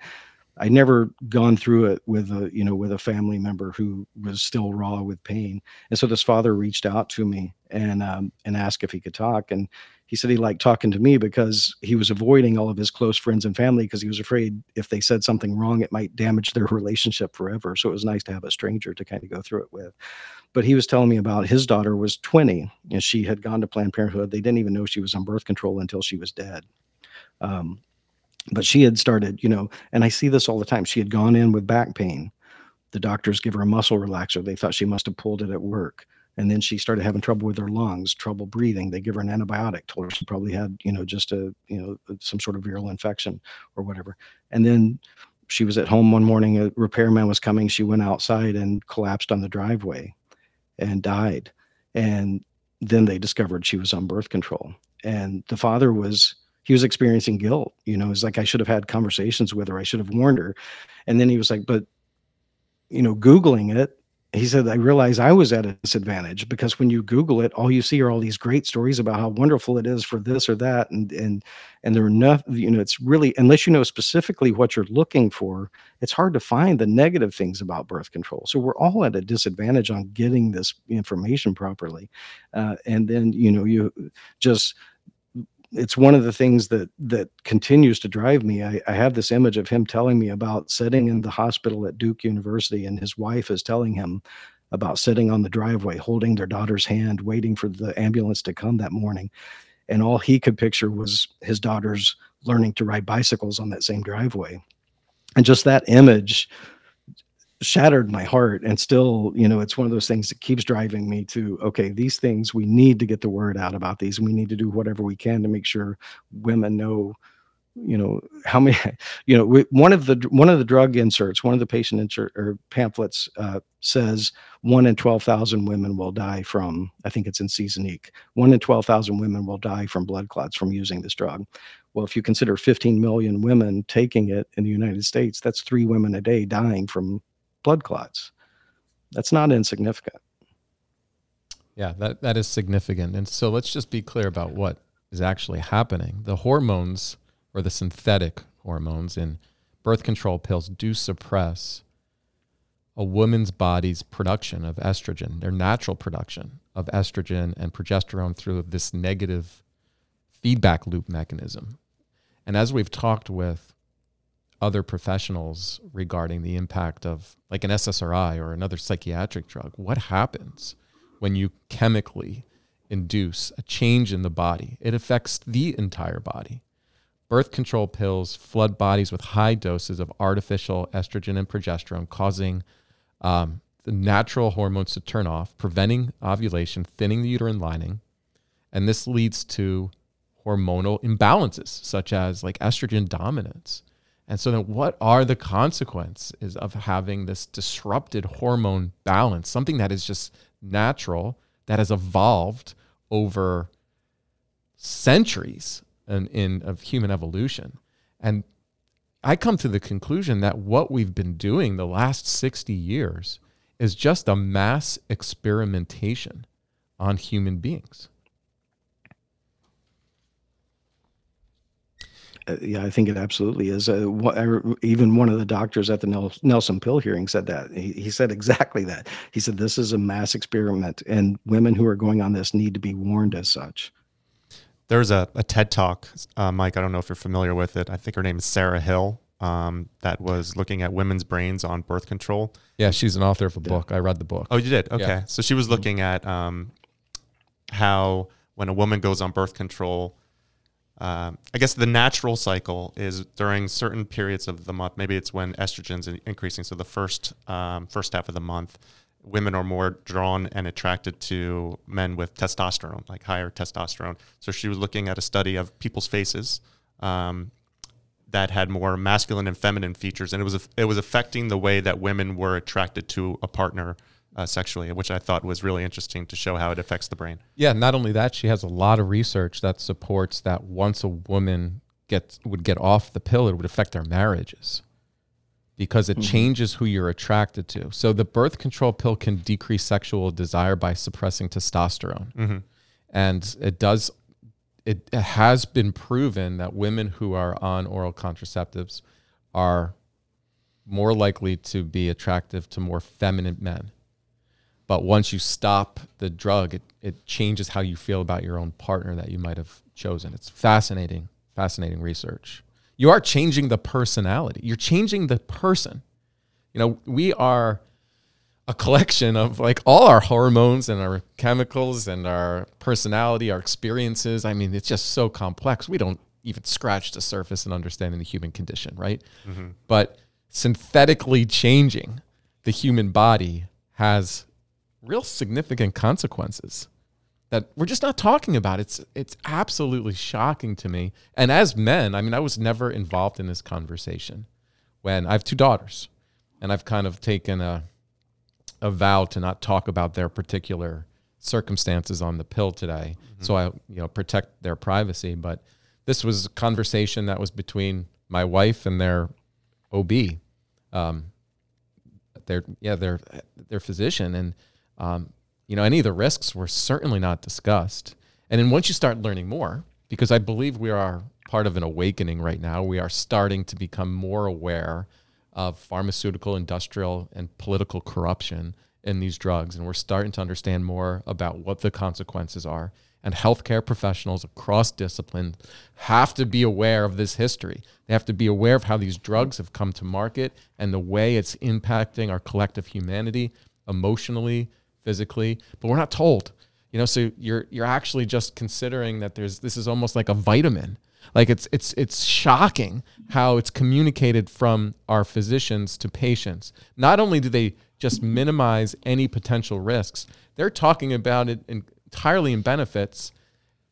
i never gone through it with a you know with a family member who was still raw with pain. And so this father reached out to me and um, and asked if he could talk and he said he liked talking to me because he was avoiding all of his close friends and family because he was afraid if they said something wrong, it might damage their relationship forever. So it was nice to have a stranger to kind of go through it with. But he was telling me about his daughter was 20 and she had gone to Planned Parenthood. They didn't even know she was on birth control until she was dead. Um, but she had started, you know, and I see this all the time. She had gone in with back pain. The doctors give her a muscle relaxer. They thought she must have pulled it at work and then she started having trouble with her lungs trouble breathing they give her an antibiotic told her she probably had you know just a you know uh, some sort of viral infection or whatever. And then she was at home one morning a repairman was coming she went outside and collapsed on the driveway and died. And then they discovered she was on birth control. And the father was he was experiencing guilt you know it's like i should have had conversations with her i should have warned her. And then he was like but you know googling it he said, I realized I was at a disadvantage because when you Google it, all you see are all these great stories about how wonderful it is for this or that. And, and, and there are enough, you know, it's really, unless you know specifically what you're looking for, it's hard to find the negative things about birth control. So we're all at a disadvantage on getting this information properly. Uh, and then, you know, you just, it's one of the things that that continues to drive me. I, I, have this image of him telling me about sitting in the hospital at Duke University, and his wife is telling him about sitting on the driveway, holding their daughter's hand, waiting for the ambulance to come that morning. And all he could picture was his daughters learning to ride bicycles on that same driveway. And just that image shattered my heart and still you know it's one of those things that keeps driving me to okay these things we need to get the word out about these. We need to do whatever we can to make sure women know you know how many you know we, one of the one of the drug inserts one of the patient insert or pamphlets uh, says one in 12,000 women will die from i think it's in seasonique one in 12,000 women will die from blood clots from using this drug. Well if you consider 15 million women taking it in the united states that's three women a day dying from blood clots. That's not insignificant. Yeah, that, that is significant. And so let's just be clear about what is actually happening. The hormones or the synthetic hormones in birth control pills do suppress a woman's body's production of estrogen, their natural production of estrogen and progesterone through this negative feedback loop mechanism. And as we've talked with other professionals regarding the impact of like an SSRI or another psychiatric drug. What happens when you chemically induce a change in the body? It affects the entire body. Birth control pills flood bodies with high doses of artificial estrogen and progesterone, causing um, the natural hormones to turn off, preventing ovulation, thinning the uterine lining. And this leads to hormonal imbalances, such as like estrogen dominance and so then what are the consequences of having this disrupted hormone balance, something that is just natural, that has evolved over centuries in, in of human evolution. And I come to the conclusion that what we've been doing the last 60 years is just a mass experimentation on human beings. Yeah, I think it absolutely is. Uh, even one of the doctors at the Nelson Pill hearing said that. He, he said exactly that. He said this is a mass experiment, and women who are going on this need to be warned as such. There's a, a TED talk, uh, Mike. I don't know if you're familiar with it. I think her name is Sarah Hill. Um, that was looking at women's brains on birth control. Yeah, she's an author of a book. I read the book. Oh, you did? Okay. Yeah. So she was looking at um, how when a woman goes on birth control, uh, I guess the natural cycle is during certain periods of the month. Maybe it's when estrogen's increasing. So the first um, first half of the month, women are more drawn and attracted to men with testosterone, like higher testosterone. So she was looking at a study of people's faces um, that had more masculine and feminine features, and it was it was affecting the way that women were attracted to a partner uh, sexually, which I thought was really interesting to show how it affects the brain. Yeah, not only that, she has a lot of research that supports that once a woman gets would get off the pill, it would affect their marriages because it mm-hmm. changes who you're attracted to. So the birth control pill can decrease sexual desire by suppressing testosterone, mm-hmm. and it does. It, it has been proven that women who are on oral contraceptives are more likely to be attractive to more feminine men. But once you stop the drug, it, it changes how you feel about your own partner that you might have chosen. It's fascinating, fascinating research. You are changing the personality. You're changing the person. You know, we are a collection of like all our hormones and our chemicals and our personality, our experiences. I mean, it's just so complex. We don't even scratch the surface in understanding the human condition, right? Mm-hmm. But synthetically changing the human body has real significant consequences that we're just not talking about. It's it's absolutely shocking to me. And as men, I mean, I was never involved in this conversation. When I have two daughters, and I've kind of taken a a vow to not talk about their particular circumstances on the pill today, mm-hmm. so I you know protect their privacy. But this was a conversation that was between my wife and their OB. Um, their yeah their their physician, and um, you know any of the risks were certainly not discussed. And then once you start learning more, because I believe we are part of an awakening right now, we are starting to become more aware of pharmaceutical, industrial, and political corruption in these drugs, and we're starting to understand more about what the consequences are and healthcare professionals across disciplines have to be aware of this history. They have to be aware of how these drugs have come to market and the way it's impacting our collective humanity emotionally, physically, but we're not told. You know, so you're you're actually just considering that there's this is almost like a vitamin. Like it's it's it's shocking how it's communicated from our physicians to patients. Not only do they just minimize any potential risks, they're talking about it entirely in benefits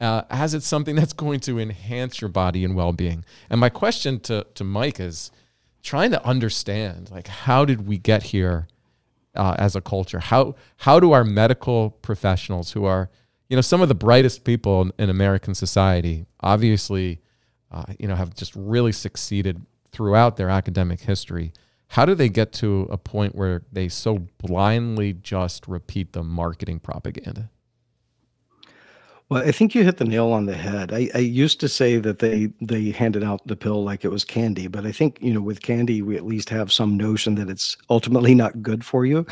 uh, as it's something that's going to enhance your body and well-being. And my question to, to Mike is trying to understand, like, how did we get here uh, as a culture? How, how do our medical professionals who are, you know, some of the brightest people in, in American society, obviously, uh, you know, have just really succeeded throughout their academic history. How do they get to a point where they so blindly just repeat the marketing propaganda? Well, I think you hit the nail on the head. I, I used to say that they they handed out the pill like it was candy, but I think you know with candy we at least have some notion that it's ultimately not good for you.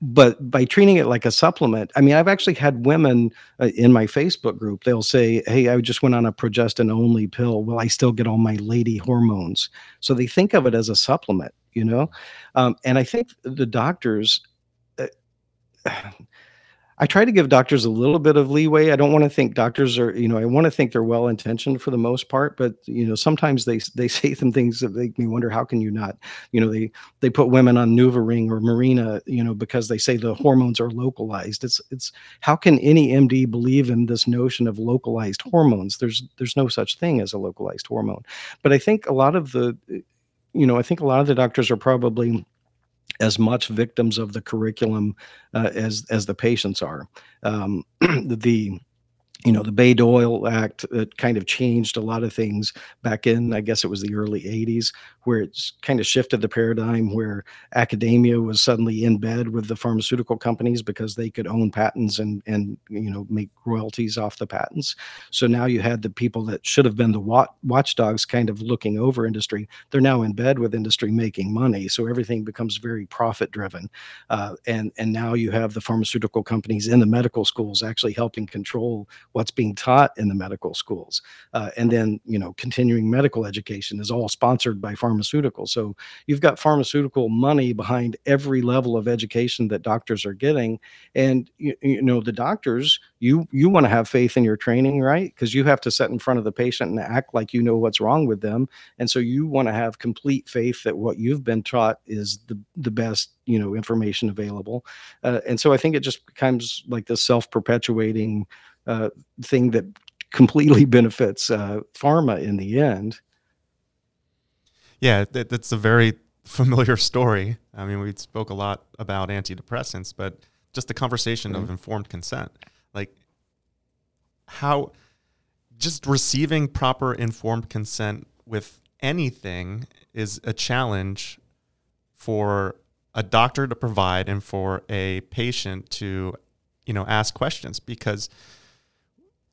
But by treating it like a supplement, I mean I've actually had women uh, in my Facebook group. They'll say, "Hey, I just went on a progestin only pill. Will I still get all my lady hormones?" So they think of it as a supplement, you know. Um, and I think the doctors. Uh, I try to give doctors a little bit of leeway. I don't want to think doctors are, you know, I want to think they're well intentioned for the most part, but you know, sometimes they they say some things that make me wonder how can you not, you know, they they put women on NuvaRing or Mirena, you know, because they say the hormones are localized. It's it's how can any MD believe in this notion of localized hormones? There's there's no such thing as a localized hormone. But I think a lot of the you know, I think a lot of the doctors are probably as much victims of the curriculum uh, as as the patients are. Um, the you know the Bayh-Dole Act it kind of changed a lot of things back in I guess it was the early 80s where it's kind of shifted the paradigm where academia was suddenly in bed with the pharmaceutical companies because they could own patents and and you know make royalties off the patents. So now you had the people that should have been the watchdogs kind of looking over industry they're now in bed with industry making money so everything becomes very profit driven uh, and and now you have the pharmaceutical companies in the medical schools actually helping control what's being taught in the medical schools. Uh, and then, you know, continuing medical education is all sponsored by pharmaceuticals. So you've got pharmaceutical money behind every level of education that doctors are getting. And, you, you know, the doctors, you, you want to have faith in your training, right? Because you have to sit in front of the patient and act like you know what's wrong with them. And so you want to have complete faith that what you've been taught is the, the best you know information available uh, and so i think it just becomes like this self-perpetuating uh, thing that completely benefits uh, pharma in the end. Yeah, that, that's a very familiar story. I mean, we spoke a lot about antidepressants, but just the conversation mm-hmm. of informed consent, like how just receiving proper informed consent with anything is a challenge for a doctor to provide and for a patient to you know ask questions because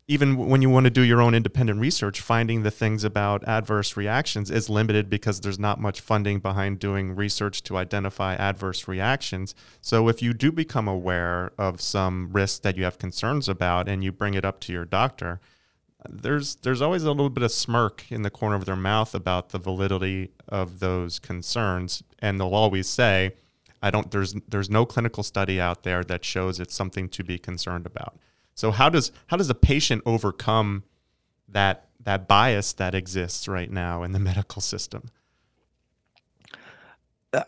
even when you want to do your own independent research, finding the things about adverse reactions is limited because there's not much funding behind doing research to identify adverse reactions. So if you do become aware of some risk that you have concerns about and you bring it up to your doctor, there's there's always a little bit of smirk in the corner of their mouth about the validity of those concerns and they'll always say I don't there's there's no clinical study out there that shows it's something to be concerned about. So how does how does a patient overcome that that bias that exists right now in the medical system?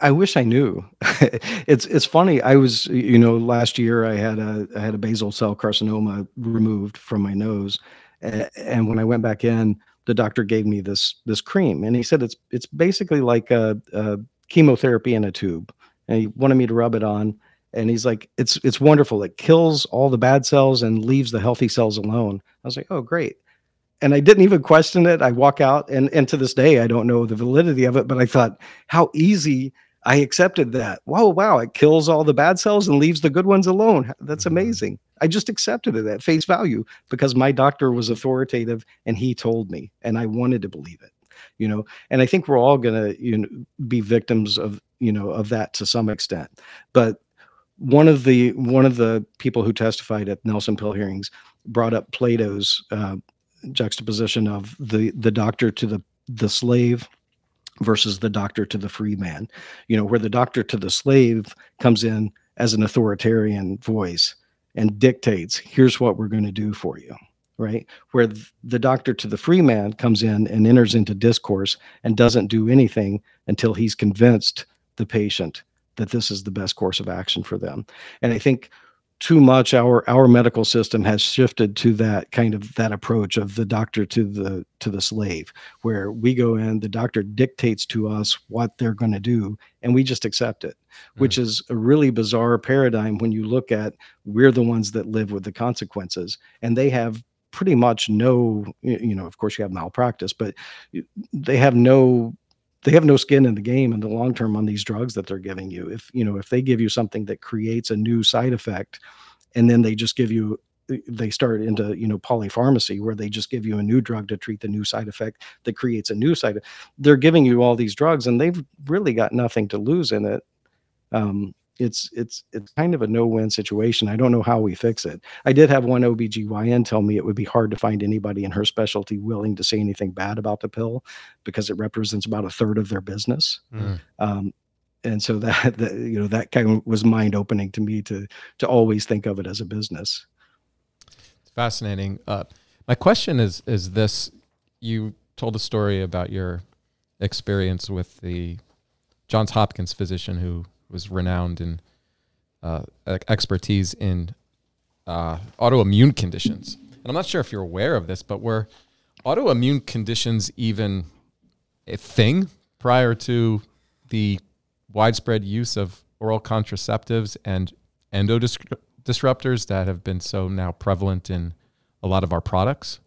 I wish I knew. it's it's funny. I was you know last year I had a I had a basal cell carcinoma removed from my nose, and when I went back in, the doctor gave me this this cream, and he said it's it's basically like a, a chemotherapy in a tube, and he wanted me to rub it on, and he's like it's it's wonderful it kills all the bad cells and leaves the healthy cells alone i was like oh great and i didn't even question it i walk out and and to this day i don't know the validity of it but i thought how easy I accepted that. Whoa, wow, it kills all the bad cells and leaves the good ones alone. That's Mhm. amazing. I just accepted it at face value because my doctor was authoritative and he told me and I wanted to believe it. You know, and I think we're all going to you know be victims of, you know, of that to some extent. But one of the one of the people who testified at Nelson Pill hearings brought up Plato's uh, juxtaposition of the the doctor to the the slave versus the doctor to the free man. You know, where the doctor to the slave comes in as an authoritarian voice and dictates, here's what we're going to do for you. Right. Where the doctor to the free man comes in and enters into discourse and doesn't do anything until he's convinced the patient that this is the best course of action for them. And I think too much our our medical system has shifted to that kind of that approach of the doctor to the to the slave where we go in the doctor dictates to us what they're going to do and we just accept it hmm. which is a really bizarre paradigm when you look at we're the ones that live with the consequences and they have pretty much no you know of course you have malpractice but they have no they have no skin in the game in the long term on these drugs that they're giving you. If you know if they give you something that creates a new side effect and then they just give you they start into you know polypharmacy where they just give you a new drug to treat the new side effect that creates a new side they're giving you all these drugs and they've really got nothing to lose in it. Um, it's it's it's kind of a no-win situation i don't know how we fix it i did have one obgyn tell me it would be hard to find anybody in her specialty willing to say anything bad about the pill because it represents about a third of their business Mm. um, and so that, that you know that kind of was mind opening to me to to always think of it as a business It's fascinating. Uh, my question is is this: You told a story about your experience with the Johns Hopkins physician who was renowned in uh, expertise in uh, autoimmune conditions. And I'm not sure if you're aware of this, but were autoimmune conditions even a thing prior to the widespread use of oral contraceptives and endodisruptors that have been so now prevalent in a lot of our products?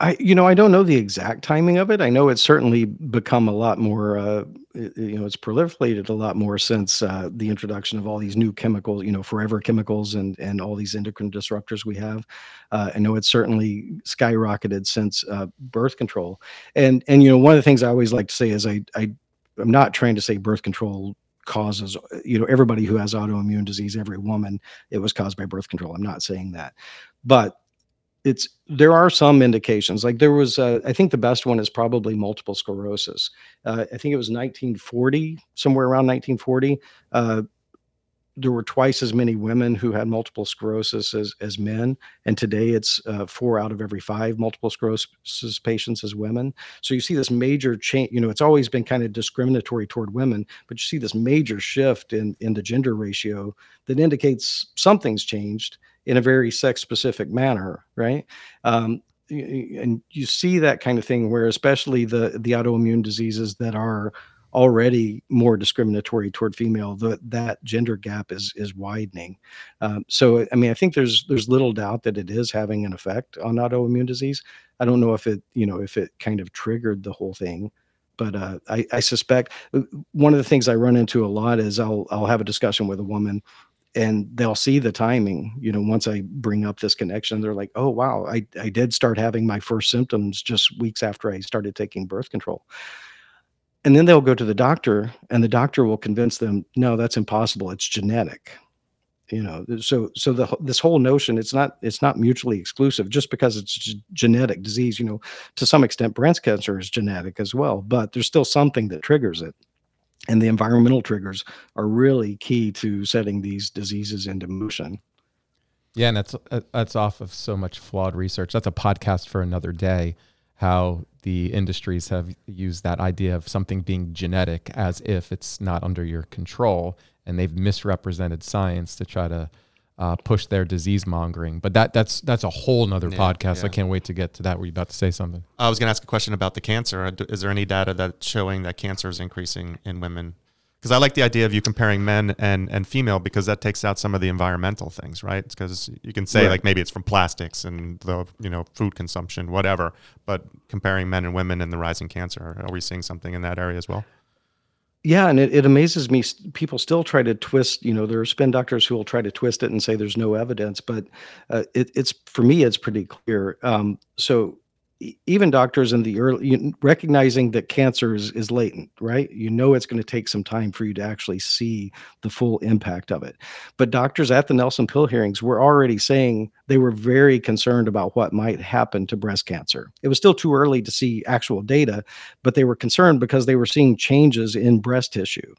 I, you know, I don't know the exact timing of it. I know it's certainly become a lot more, uh, you know, it's proliferated a lot more since uh, the introduction of all these new chemicals, you know, forever chemicals and and all these endocrine disruptors we have. Uh, I know it's certainly skyrocketed since uh, birth control. And and you know, one of the things I always like to say is I I I'm not trying to say birth control causes you know everybody who has autoimmune disease every woman it was caused by birth control i'm not saying that but it's there are some indications like there was uh, i think the best one is probably multiple sclerosis. Uh, i think it was 1940 somewhere around 1940 uh, there were twice as many women who had multiple sclerosis as, as men and today it's uh, four out of every five multiple sclerosis patients as women. So you see this major change you know it's always been kind of discriminatory toward women but you see this major shift in in the gender ratio that indicates something's changed in a very sex specific manner, right? Um, and you see that kind of thing where, especially the the autoimmune diseases that are already more discriminatory toward female, the, that gender gap is is widening. Um, so, I mean, I think there's there's little doubt that it is having an effect on autoimmune disease. I don't know if it you know if it kind of triggered the whole thing, but uh, I, I suspect uh, one of the things I run into a lot is I'll I'll have a discussion with a woman and they'll see the timing you know once i bring up this connection they're like oh wow i, I did start having my first symptoms just weeks after i started taking birth control. And then they'll go to the doctor and the doctor will convince them no that's impossible it's genetic. You know so so the this whole notion it's not it's not mutually exclusive just because it's genetic disease you know to some extent breast cancer is genetic as well but there's still something that triggers it and the environmental triggers are really key to setting these diseases into motion Yeah, and that's uh, that's off of so much flawed research. That's a podcast for another day. How the industries have used that idea of something being genetic as if it's not under your control, and they've misrepresented science to try to uh, push their disease mongering. But that that's that's a whole nother Yeah, podcast. I can't wait to get to that. Were you about to say something? I was going to ask a question about the cancer. Uh, Is there any data that's showing that cancer is increasing in women? Because I like the idea of you comparing men and, and female because that takes out some of the environmental things, right? Because you can say Right. like maybe it's from plastics and the you know food consumption, whatever. But comparing men and women and the rise in cancer, are we seeing something in that area as well? Yeah, and it, it amazes me. People still try to twist. You know, there are spin doctors who will try to twist it and say there's no evidence, but uh, it, it's for me, it's pretty clear. Um, so even doctors in the early recognizing that cancer is, is latent right? You know it's going to take some time for you to actually see the full impact of it. But doctors at the nelson pill hearings were already saying they were very concerned about what might happen to breast cancer. It was still too early to see actual data but they were concerned because they were seeing changes in breast tissue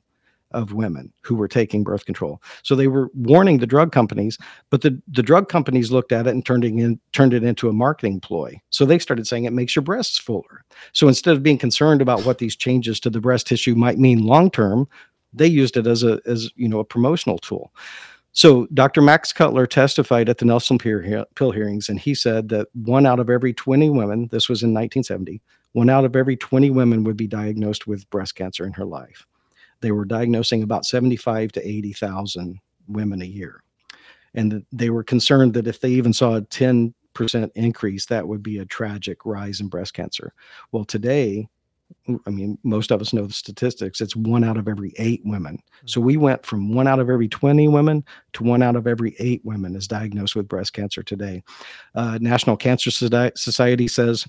of women who were taking birth control. So they were warning the drug companies, but the, the drug companies looked at it and turned it in, turned it into a marketing ploy. So they started saying it makes your breasts fuller. So instead of being concerned about what these changes to the breast tissue might mean long term, they used it as a as you know a promotional tool. So Dr. Max Cutler testified at the Nelson Pill hearings, and he said that one out of every 20 women, this was in 1970, one out of every 20 women would be diagnosed with breast cancer in her life they were diagnosing about 75 to 80,000 women a year. And they were concerned that if they even saw a 10% increase, that would be a tragic rise in breast cancer. Well, today, I mean, most of us know the statistics. It's one out of every eight women. So we went from one out of every 20 women to one out of every eight women is diagnosed with breast cancer today. Uh, National Cancer Society says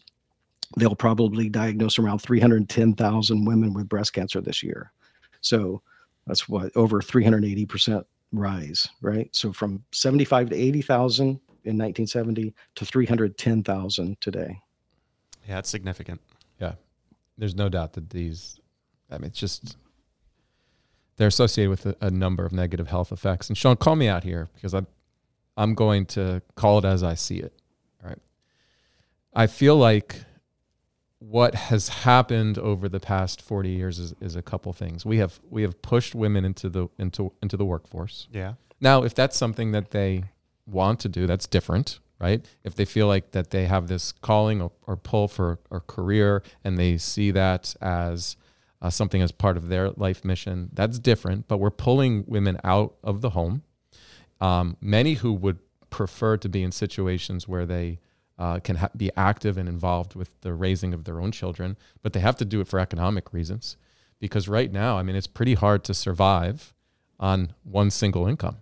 they'll probably diagnose around 310,000 women with breast cancer this year. So that's what over 380% rise, right? So from 75 to 80,000 in 1970 to 310,000 today. Yeah, it's significant. Yeah. There's no doubt that these, I mean, it's just, they're associated with a, a number of negative health effects. And Sean, call me out here because I'm, I'm going to call it as I see it. All right. I feel like what has happened over the past 40 years is, is a couple things. We have we have pushed women into the into into the workforce. Yeah. Now, if that's something that they want to do, that's different, right? If they feel like that they have this calling or, or pull for a career and they see that as uh, something as part of their life mission, that's different. But we're pulling women out of the home. Um, many who would prefer to be in situations where they uh, can ha- be active and involved with the raising of their own children, but they have to do it for economic reasons. Because right now, I mean, it's pretty hard to survive on one single income.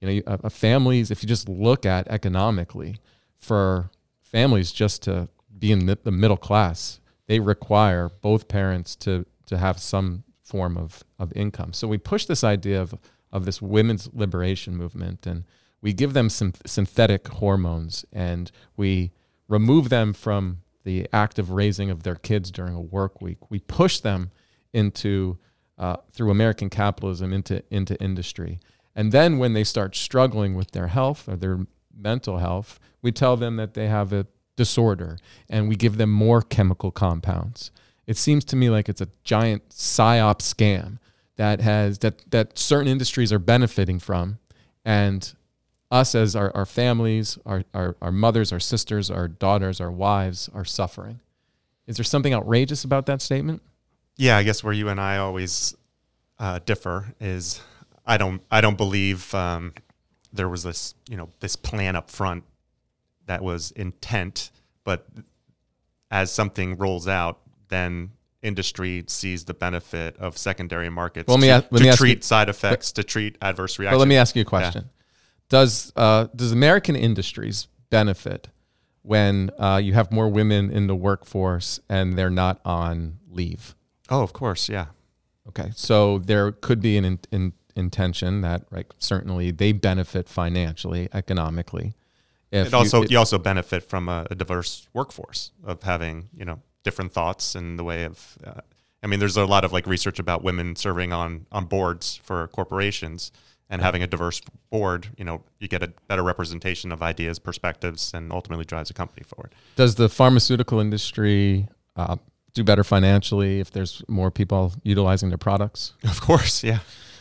You know, a, a families, if you just look at economically, for families just to be in the, the middle class, they require both parents to to have some form of, of income. So we push this idea of, of this women's liberation movement and we give them some synthetic hormones and we remove them from the active raising of their kids during a work week. We push them into uh, through American capitalism into into industry, and then when they start struggling with their health or their mental health, we tell them that they have a disorder, and we give them more chemical compounds. It seems to me like it's a giant psyop scam that has that that certain industries are benefiting from, and us as our, our families, our, our, our mothers, our sisters, our daughters, our wives are suffering. Is there something outrageous about that statement? Yeah, I guess where you and I always uh, differ is I don't I don't believe um, there was this you know this plan up front that was intent, but as something rolls out, then industry sees the benefit of secondary markets well, to, to treat you, side effects, but, to treat adverse reactions. But let me ask you a question. Yeah does uh, does American industries benefit when uh, you have more women in the workforce and they're not on leave? Oh, of course, yeah. Okay, so there could be an in, in, intention that, right, certainly they benefit financially, economically. If it also you, it, you also benefit from a, a, diverse workforce of having you know different thoughts in the way of. Uh, I mean, there's a lot of like research about women serving on on boards for corporations and having a diverse board, you know, you get a better representation of ideas, perspectives, and ultimately drives a company forward. Does the pharmaceutical industry uh, do better financially if there's more people utilizing their products? Of course, yeah.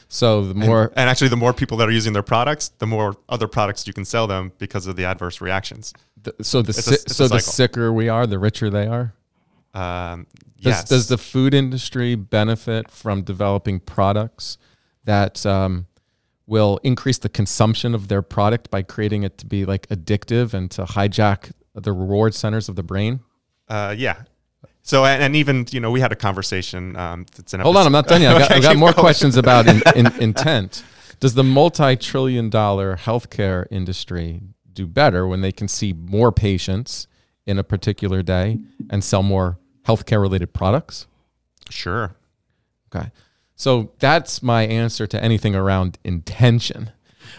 So the more, and, and, actually, the more people that are using their products, the more other products you can sell them because of the adverse reactions. The, so the si- a, so the sicker we are, the richer they are. Um, does, yes. does the food industry benefit from developing products that um, will increase the consumption of their product by creating it to be like addictive and to hijack the reward centers of the brain? Uh, yeah. So and, and even you know we had a conversation. Um, Hold on, I'm not done yet. I've got, Okay, I've got more going. questions about in, in, intent. Does the multi-trillion dollar healthcare industry do better when they can see more patients in a particular day and sell more healthcare related products? Sure. Okay. So that's my answer to anything around intention.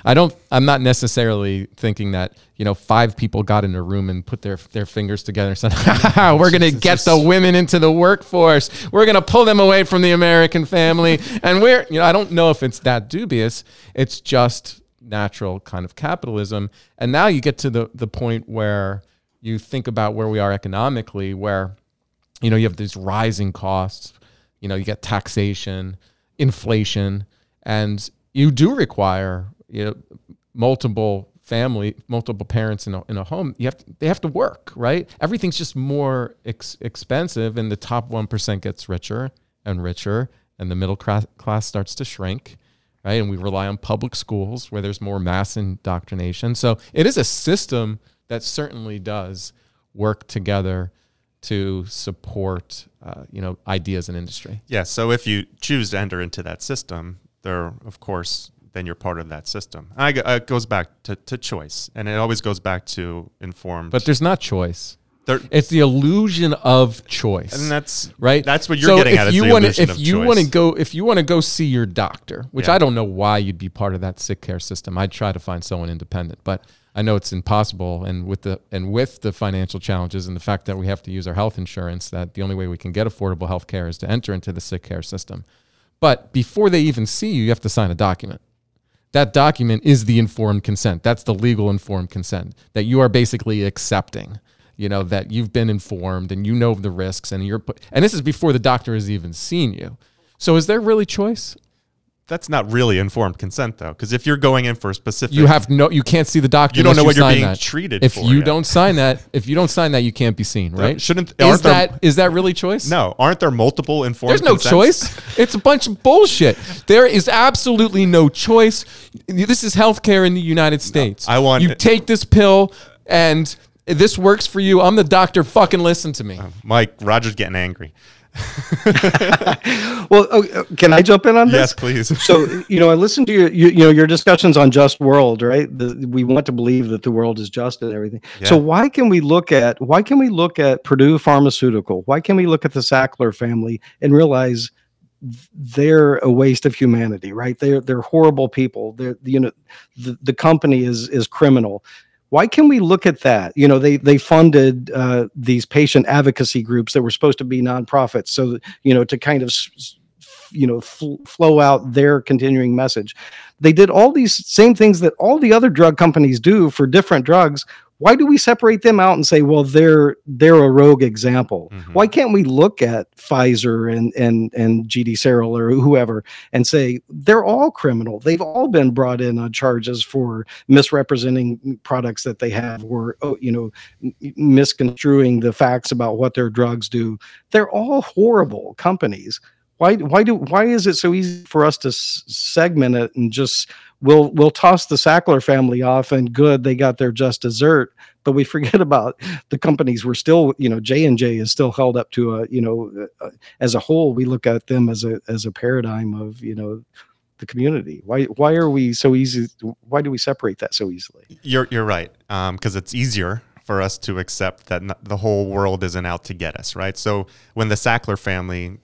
I don't I'm not necessarily thinking that, you know, five people got in a room and put their their fingers together and said, "We're going to get the women into the workforce. We're going to pull them away from the American family." And we're, you know, I don't know if it's that dubious. It's just natural kind of capitalism. And now you get to the the point where you think about where we are economically where you know you have these rising costs you know you get taxation inflation and you do require you know multiple family multiple parents in a, in a home. You have to, they have to work right? Everything's just more ex- expensive and the top 1% gets richer and richer and the middle class, class starts to shrink right? And we rely on public schools where there's more mass indoctrination. So it is a system that certainly does work together to support uh, you know ideas and industry Yeah. So if you choose to enter into that system, there, of course, then you're part of that system. I, it goes back to, to choice, and it always goes back to informed. but there's not choice there, it's the illusion of choice and that's right That's what you're So getting if at. You wanna- if you want to go if you want to go see your doctor which Yeah. i don't know why you'd be part of that sick care system i'd try to find someone independent but i know it's impossible and with the and with the financial challenges and the fact that we have to use our health insurance that the only way we can get affordable health care is to enter into the sick care system. But before they even see you you have to sign a document. That document is the informed consent. That's the legal informed consent that you are basically accepting you know that you've been informed and you know the risks and you're and this is before the doctor has even seen you. So is there really choice that's not really informed consent, though, because if you're going in for a specific, you have no you can't see the doctor You don't know what you're being that. treated if for you yet. don't sign that if you don't sign that you can't be seen right shouldn't- is there- that is that really choice no, aren't there multiple informed? There's no consents? choice. It's a bunch of bullshit. There is absolutely no choice. This is healthcare in the United States. I want- you take this pill and this works for you. I'm the doctor. Fucking listen to me. Uh, Mike, Roger's getting angry. Well, oh, can I jump in on this? Yes, please. so you know i listened to your you, you know your discussions on just world right? The, we want to believe that the world is just and everything. So why can we look at why can we look at purdue pharmaceutical? Why can we look at the sackler family and realize they're a waste of humanity right? They're they're horrible people. They're you know the, the company is is criminal why can we look at that? You know they they funded uh, these patient advocacy groups that were supposed to be nonprofits so you know to kind of you know fl- flow out their continuing message. They did all these same things that all the other drug companies do for different drugs why do we separate them out and say well they're they're a rogue example? Mhm. why can't we look at pfizer and and and gd searle or whoever and say they're all criminal? They've all been brought in on charges for misrepresenting products that they have or oh, you know misconstruing the facts about what their drugs do. They're all horrible companies why why do why is it so easy for us to s- segment it and just we'll we'll toss the Sackler family off and good they got their just dessert but we forget about the companies we're still you know J and J is still held up to a you know uh, as a whole we look at them as a as a paradigm of you know the community why why are we so easy why do we separate that so easily You're you're right, um, because it's easier for us to accept that the whole world isn't out to get us, right? So when the Sackler family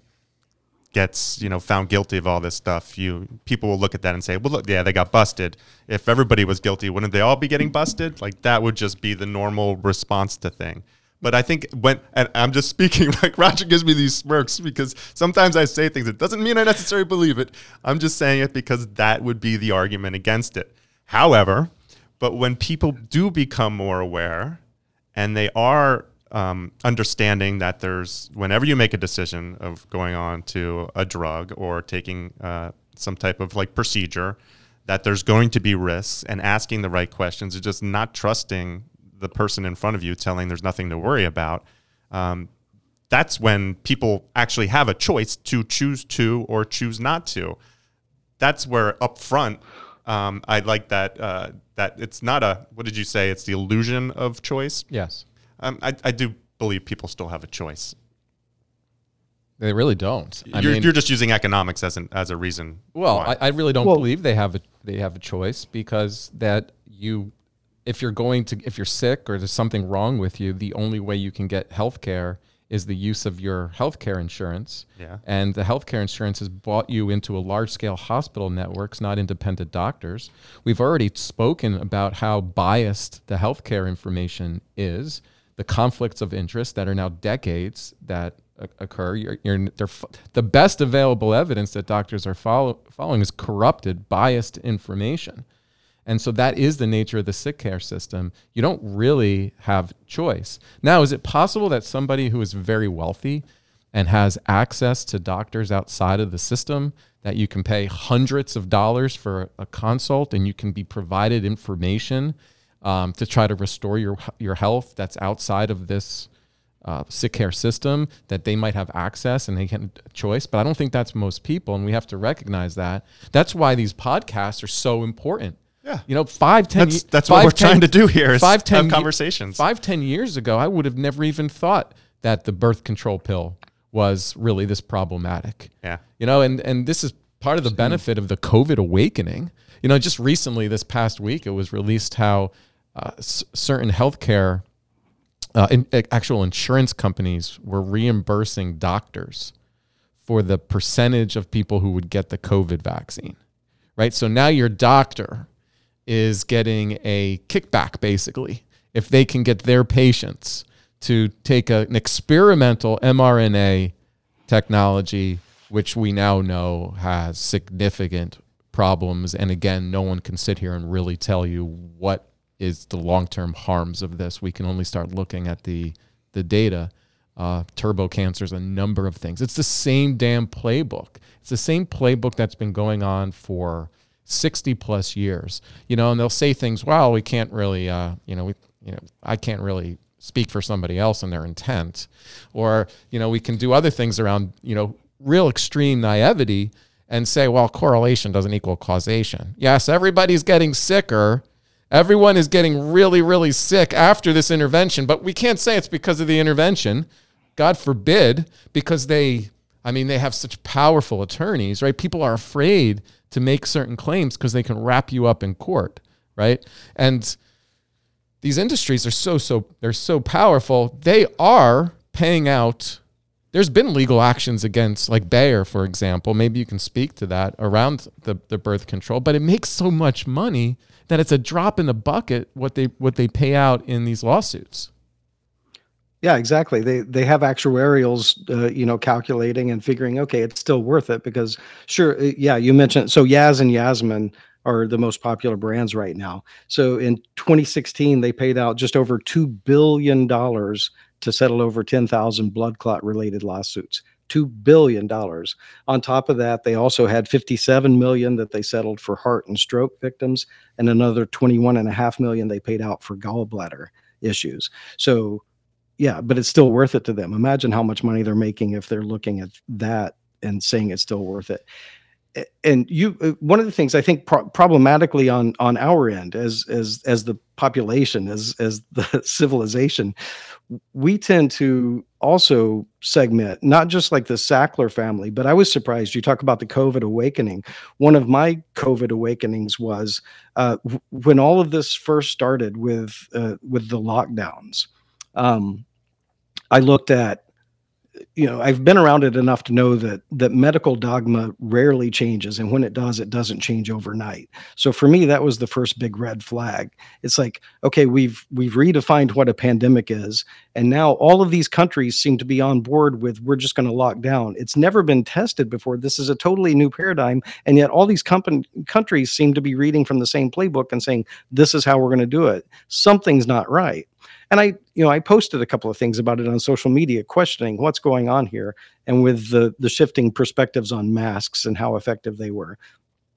gets you know found guilty of all this stuff, you people will look at that and say, well, look, yeah, they got busted. If everybody was guilty, wouldn't they all be getting busted? Like that would just be the normal response to thing. But I think when and I'm just speaking like Roger gives me these smirks because sometimes I say things. It doesn't mean I necessarily believe it. I'm just saying it because that would be the argument against it. However, but when people do become more aware and they are um, understanding that there's whenever you make a decision of going on to a drug or taking uh, some type of like procedure, that there's going to be risks and asking the right questions and just not trusting the person in front of you telling there's nothing to worry about. Um, that's when people actually have a choice to choose to or choose not to. That's where up front, um, I like that uh, that it's not a what did you say? It's the illusion of choice. Yes. Um, I, I do believe people still have a choice. They really don't. I you're, mean, you're just using economics as an as a reason. Well, why. I, I really don't Well- believe they have a they have a choice because that you if you're going to if you're sick or there's something wrong with you, the only way you can get health care is the use of your healthcare insurance. Yeah. And the healthcare insurance has bought you into a large scale hospital networks, not independent doctors. We've already spoken about how biased the healthcare information is, the conflicts of interest that are now decades that occur. You're, you're, the best available evidence that doctors are follow, following is corrupted, biased information. And so that is the nature of the sick care system. You don't really have choice. Now, is it possible that somebody who is very wealthy and has access to doctors outside of the system that you can pay hundreds of dollars for a consult and you can be provided information um, to try to restore your your health that's outside of this uh, sick care system that they might have access and they can choice but i don't think that's most people and we have to recognize that that's why these podcasts are so important Yeah. you know five ten That's- that's what we're trying to do here is five, ye- conversations. five ten years ago i would have never even thought that the birth control pill was really this problematic yeah. you know and and this is part of the benefit of the covid awakening you know just recently this past week it was released how uh, s- certain healthcare uh, in, uh, actual insurance companies were reimbursing doctors for the percentage of people who would get the covid vaccine right so now your doctor is getting a kickback basically if they can get their patients to take a, an experimental mRNA technology, which we now know has significant problems. And again, no one can sit here and really tell you what is the long-term harms of this. We can only start looking at the the data. Uh, turbo cancers, a number of things. It's the same damn playbook. It's the same playbook that's been going on for 60 plus years. You know, and they'll say things. Well, we can't really. Uh, you know, we. You know, I can't really speak for somebody else and their intent or you know we can do other things around you know real extreme naivety and say well correlation doesn't equal causation yes everybody's getting sicker everyone is getting really really sick after this intervention but we can't say it's because of the intervention. God forbid because they i mean they have such powerful attorneys right? People are afraid to make certain claims because they can wrap you up in court right? And these industries are so so they're so powerful. They are paying out there's been legal actions against like bayer for example maybe you can speak to that around the, the birth control but it makes so much money that it's a drop in the bucket what they what they pay out in these lawsuits Yeah, exactly. They they have actuarials, uh, you know, calculating and figuring. Okay, it's still worth it because sure, uh, yeah. You mentioned so Yaz and Yasmin are the most popular brands right now. So in 2016, they paid out just over two billion dollars to settle over 10,000 blood clot related lawsuits. Two billion dollars. On top of that, they also had 57 million that they settled for heart and stroke victims, and another 21 and a half million they paid out for gallbladder issues. So yeah, but it's still worth it to them. Imagine how much money they're making if they're looking at that and saying it's still worth it. And you, uh, one of the things I think pro- problematically on on our end, as as as the population, as as the civilization, we tend to also segment not just like the Sackler family, but I was surprised. You talk about the COVID awakening. One of my COVID awakenings was uh, when all of this first started with uh, with the lockdowns. Um, I looked at, you know, I've been around it enough to know that that medical dogma rarely changes, and when it does, it doesn't change overnight. So for me, that was the first big red flag. It's like, okay, we've we've redefined what a pandemic is, and now all of these countries seem to be on board with we're just going to lock down. It's never been tested before. This is a totally new paradigm, and yet all these company, countries seem to be reading from the same playbook and saying this is how we're going to do it. Something's not right and i you know i posted a couple of things about it on social media questioning what's going on here and with the the shifting perspectives on masks and how effective they were.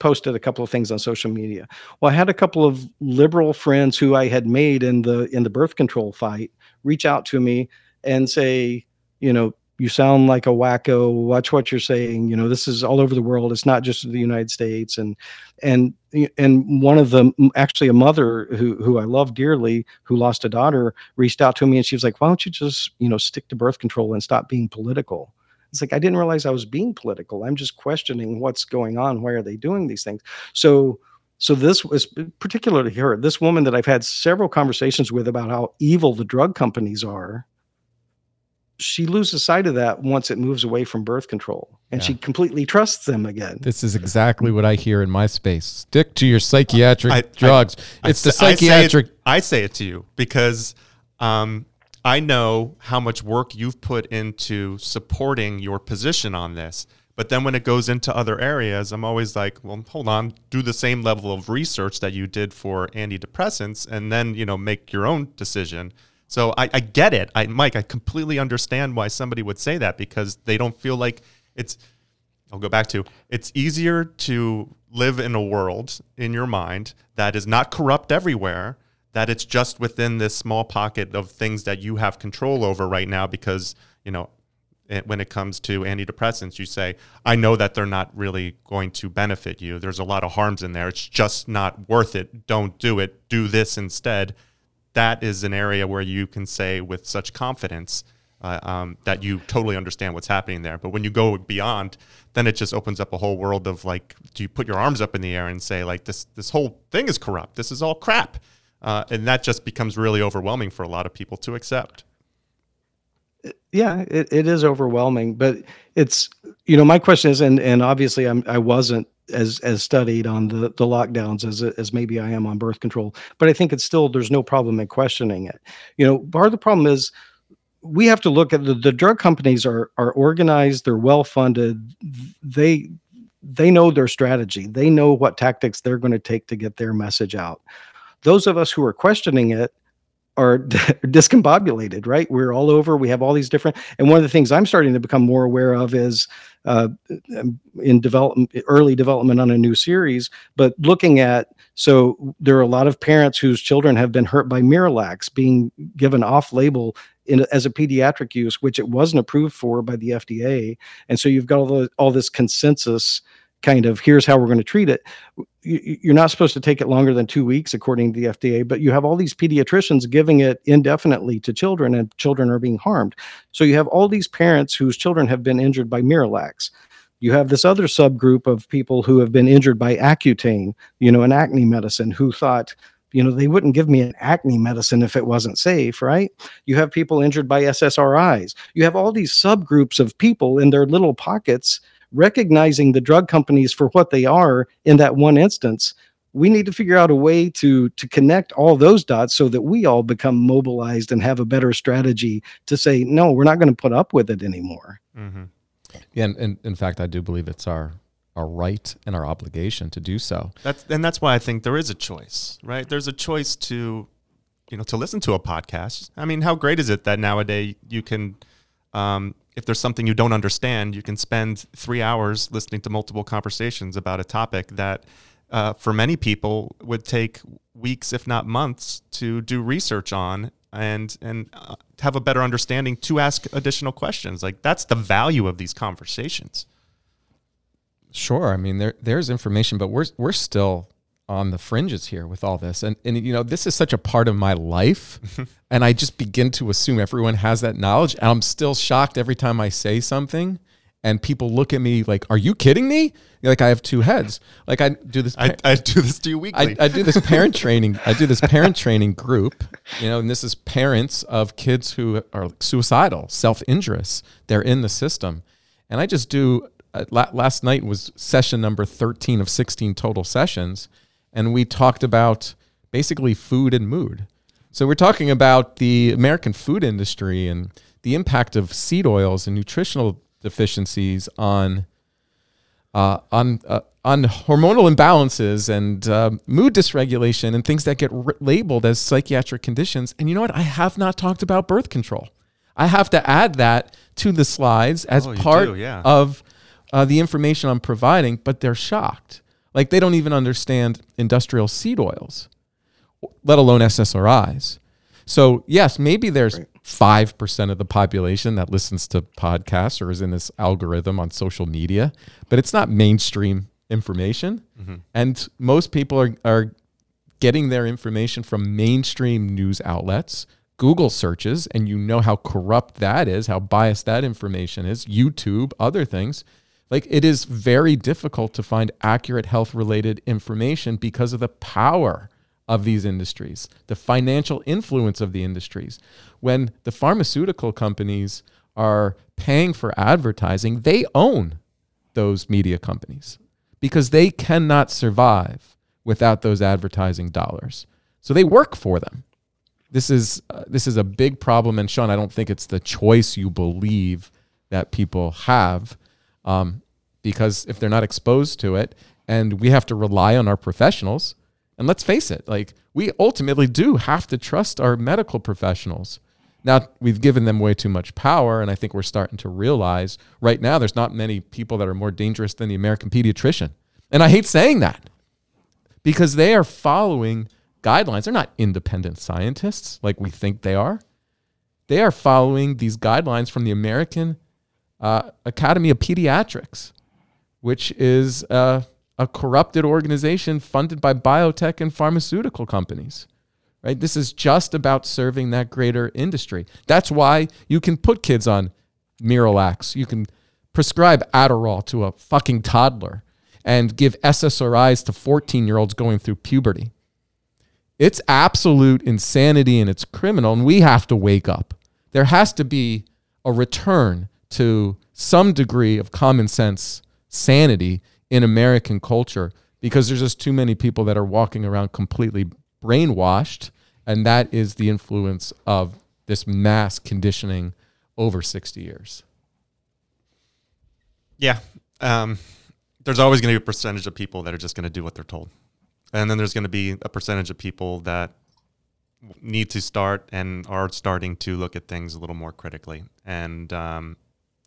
Posted a couple of things on social media. Well i had a couple of liberal friends who i had made in the in the birth control fight reach out to me and say you know you sound like a wacko watch what you're saying you know this is all over the world it's not just the united states and and and one of them actually a mother who who i love dearly who lost a daughter reached out to me and she was like why don't you just you know stick to birth control and stop being political It's like I didn't realize I was being political. I'm just questioning what's going on. Why are they doing these things? So so this was particularly her, this woman that I've had several conversations with about how evil the drug companies are. She loses sight of that once it moves away from birth control and Yeah. she completely trusts them again. This is exactly what I hear in my space. Stick to your psychiatric I- I- drugs. I it's the say- I say it- psychiatric. I say it to you because um, I know how much work you've put into supporting your position on this. But then when it goes into other areas, I'm always like, well, hold on, do the same level of research that you did for antidepressants, and then you know make your own decision. So I, I get it, I, Mike. I completely understand why somebody would say that because they don't feel like it's I'll go back to it's easier to live in a world in your mind that is not corrupt everywhere, that it's just within this small pocket of things that you have control over right now because, you know, it- when it comes to antidepressants, you say, I know that they're not really going to benefit you. There's a lot of harms in there. It's just not worth it. Don't do it. Do this instead. That is an area where you can say with such confidence uh, um, that you totally understand what's happening there. But when you go beyond, then it just opens up a whole world of like, do you put your arms up in the air and say like this this whole thing is corrupt? This is all crap, uh, and that just becomes really overwhelming for a lot of people to accept. yeah it, it is overwhelming but it's you know my question is and and obviously i'm i wasn't as as studied on the the lockdowns as as maybe i am on birth control but i think it's still there's no problem in questioning it. You know part of the problem is we have to look at the, the drug companies are are organized they're well funded they they know their strategy they know what tactics they're going to take to get their message out. Those of us who are questioning it are discombobulated, right? We're all over. We have all these different. And one of the things I'm starting to become more aware of is uh, in development, early development on a new series, but looking at. So there are a lot of parents whose children have been hurt by Miralax being given off-label in, as a pediatric use, which it wasn't approved for by the FDA. And so you've got all the, all this consensus kind of here's how we're going to treat it. You, you're not supposed to take it longer than two weeks according to the fda but you have all these pediatricians giving it indefinitely to children and children are being harmed. So you have all these parents whose children have been injured by miralax. You have this other subgroup of people who have been injured by accutane you know an acne medicine who thought you know they wouldn't give me an acne medicine if it wasn't safe right? You have people injured by ssris you have all these subgroups of people in their little pockets recognizing the drug companies for what they are in that one instance we need to figure out a way to to connect all those dots so that we all become mobilized and have a better strategy to say no we're not going to put up with it anymore Mm-hmm. Yeah, and, and in fact, I do believe it's our our right and our obligation to do so. That's and that's why I think there is a choice, right? There's a choice to, you know, to listen to a podcast. I mean, how great is it that nowadays you can, um, if there's something you don't understand, you can spend three hours listening to multiple conversations about a topic that, uh, for many people, would take weeks, if not months, to do research on and and uh, have a better understanding to ask additional questions. Like that's the value of these conversations. Sure, I mean there there's information, but we're we're still on the fringes here with all this, and and you know this is such a part of my life, and I just begin to assume everyone has that knowledge, and I'm still shocked every time I say something, and people look at me like, "Are you kidding me?" Like I have two heads. Like I do this. I, I do this to you weekly. I, I do this parent training. I do this parent training group, you know, and this is parents of kids who are suicidal, self injurious. They're in the system, and I just do. Uh, la- last night was session number thirteen of sixteen total sessions, and we talked about basically food and mood. So we're talking about the American food industry and the impact of seed oils and nutritional deficiencies on uh, on uh, on hormonal imbalances and uh, mood dysregulation and things that get r- labeled as psychiatric conditions. And you know what? I have not talked about birth control. I have to add that to the slides as Oh, part do, yeah. of uh, the information I'm providing. But they're shocked, like they don't even understand industrial seed oils, let alone SSRIs. So yes, maybe there's five percent of the population that listens to podcasts or is in this algorithm on social media, but it's not mainstream information. Mm-hmm. And most people are are getting their information from mainstream news outlets, Google searches and you know how corrupt that is, how biased that information is, YouTube, other things, like it is very difficult to find accurate health related information because of the power of these industries, the financial influence of the industries. When the pharmaceutical companies are paying for advertising, they own those media companies because they cannot survive without those advertising dollars. So they work for them. This is uh, this is a big problem, and Sean, I don't think it's the choice you believe that people have, um, because if they're not exposed to it, and we have to rely on our professionals, and let's face it, like we ultimately do have to trust our medical professionals. Now, we've given them way too much power, and I think we're starting to realize right now there's not many people that are more dangerous than the American pediatrician. And I hate saying that because they are following guidelines. They're not independent scientists like we think they are. They are following these guidelines from the American uh, Academy of Pediatrics, which is a corrupted organization funded by biotech and pharmaceutical companies. Right? This is just about serving that greater industry. That's why you can put kids on Miralax. You can prescribe Adderall to a fucking toddler and give SSRIs to 14 year olds going through puberty. It's absolute insanity and it's criminal, and we have to wake up. There has to be a return to some degree of common sense sanity in American culture because there's just too many people that are walking around completely brainwashed. And that is the influence of this mass conditioning over 60 years. Yeah. Um, there's always going to be a percentage of people that are just going to do what they're told. And then there's going to be a percentage of people that need to start and are starting to look at things a little more critically. And um,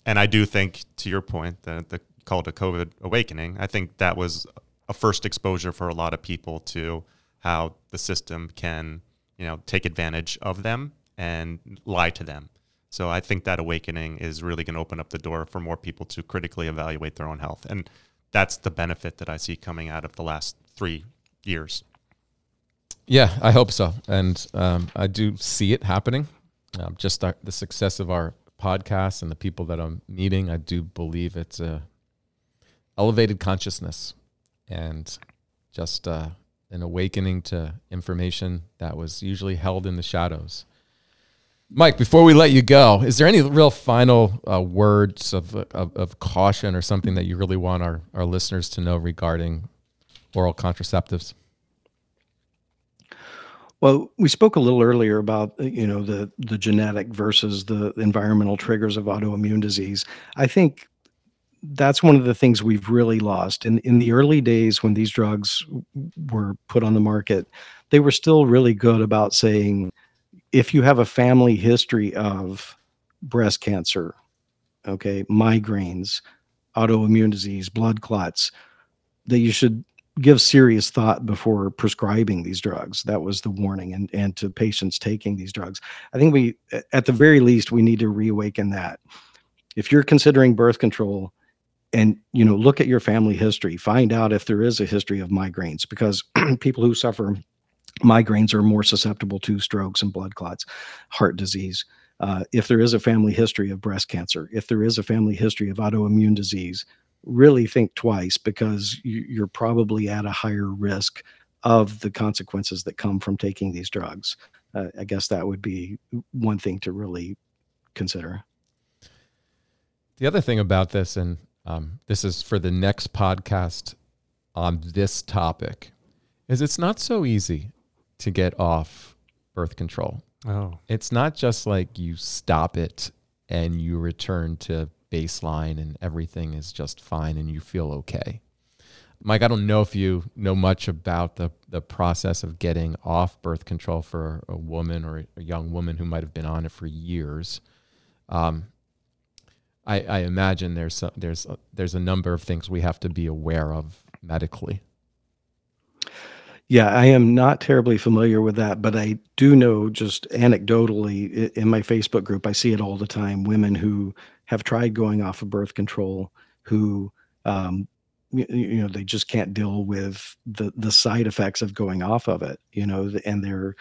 and I do think, to your point, that the called a COVID awakening. I think that was a first exposure for a lot of people to how the system can, you know, take advantage of them and lie to them. So I think that awakening is really going to open up the door for more people to critically evaluate their own health, and that's the benefit that I see coming out of the last three years. Yeah, I hope so, and um, I do see it happening. Um, just the success of our podcast and the people that I'm meeting, I do believe it's a elevated consciousness and just uh, an awakening to information that was usually held in the shadows. Mike, before we let you go, is there any real final uh, words of, of, of, caution or something that you really want our, our listeners to know regarding oral contraceptives? Well, we spoke a little earlier about uh, you know the the genetic versus the environmental triggers of autoimmune disease. I think that's one of the things we've really lost. In in the early days when these drugs were put on the market, they were still really good about saying if you have a family history of breast cancer, okay, migraines, autoimmune disease, blood clots, that you should give serious thought before prescribing these drugs. That was the warning and and to patients taking these drugs. I think we at the very least we need to reawaken that. If you're considering birth control, and you know look at your family history find out if there is a history of migraines because people who suffer migraines are more susceptible to strokes and blood clots heart disease uh, if there is a family history of breast cancer if there is a family history of autoimmune disease really think twice because you, are probably at a higher risk of the consequences that come from taking these drugs uh, i guess that would be one thing to really consider the other thing about this and um, this is for the next podcast on this topic, is it's not so easy to get off birth control. Oh. It's not just like you stop it and you return to baseline and everything is just fine and you feel okay. Mike, I don't know if you know much about the, the process of getting off birth control for a woman or a young woman who might have been on it for years. Um, I, I imagine there's there's a, there's a number of things we have to be aware of medically. Yeah, I am not terribly familiar with that, but I do know just anecdotally in my Facebook group, I see it all the time. Women who have tried going off of birth control, who um, you, know they just can't deal with the the side effects of going off of it. You know, and they're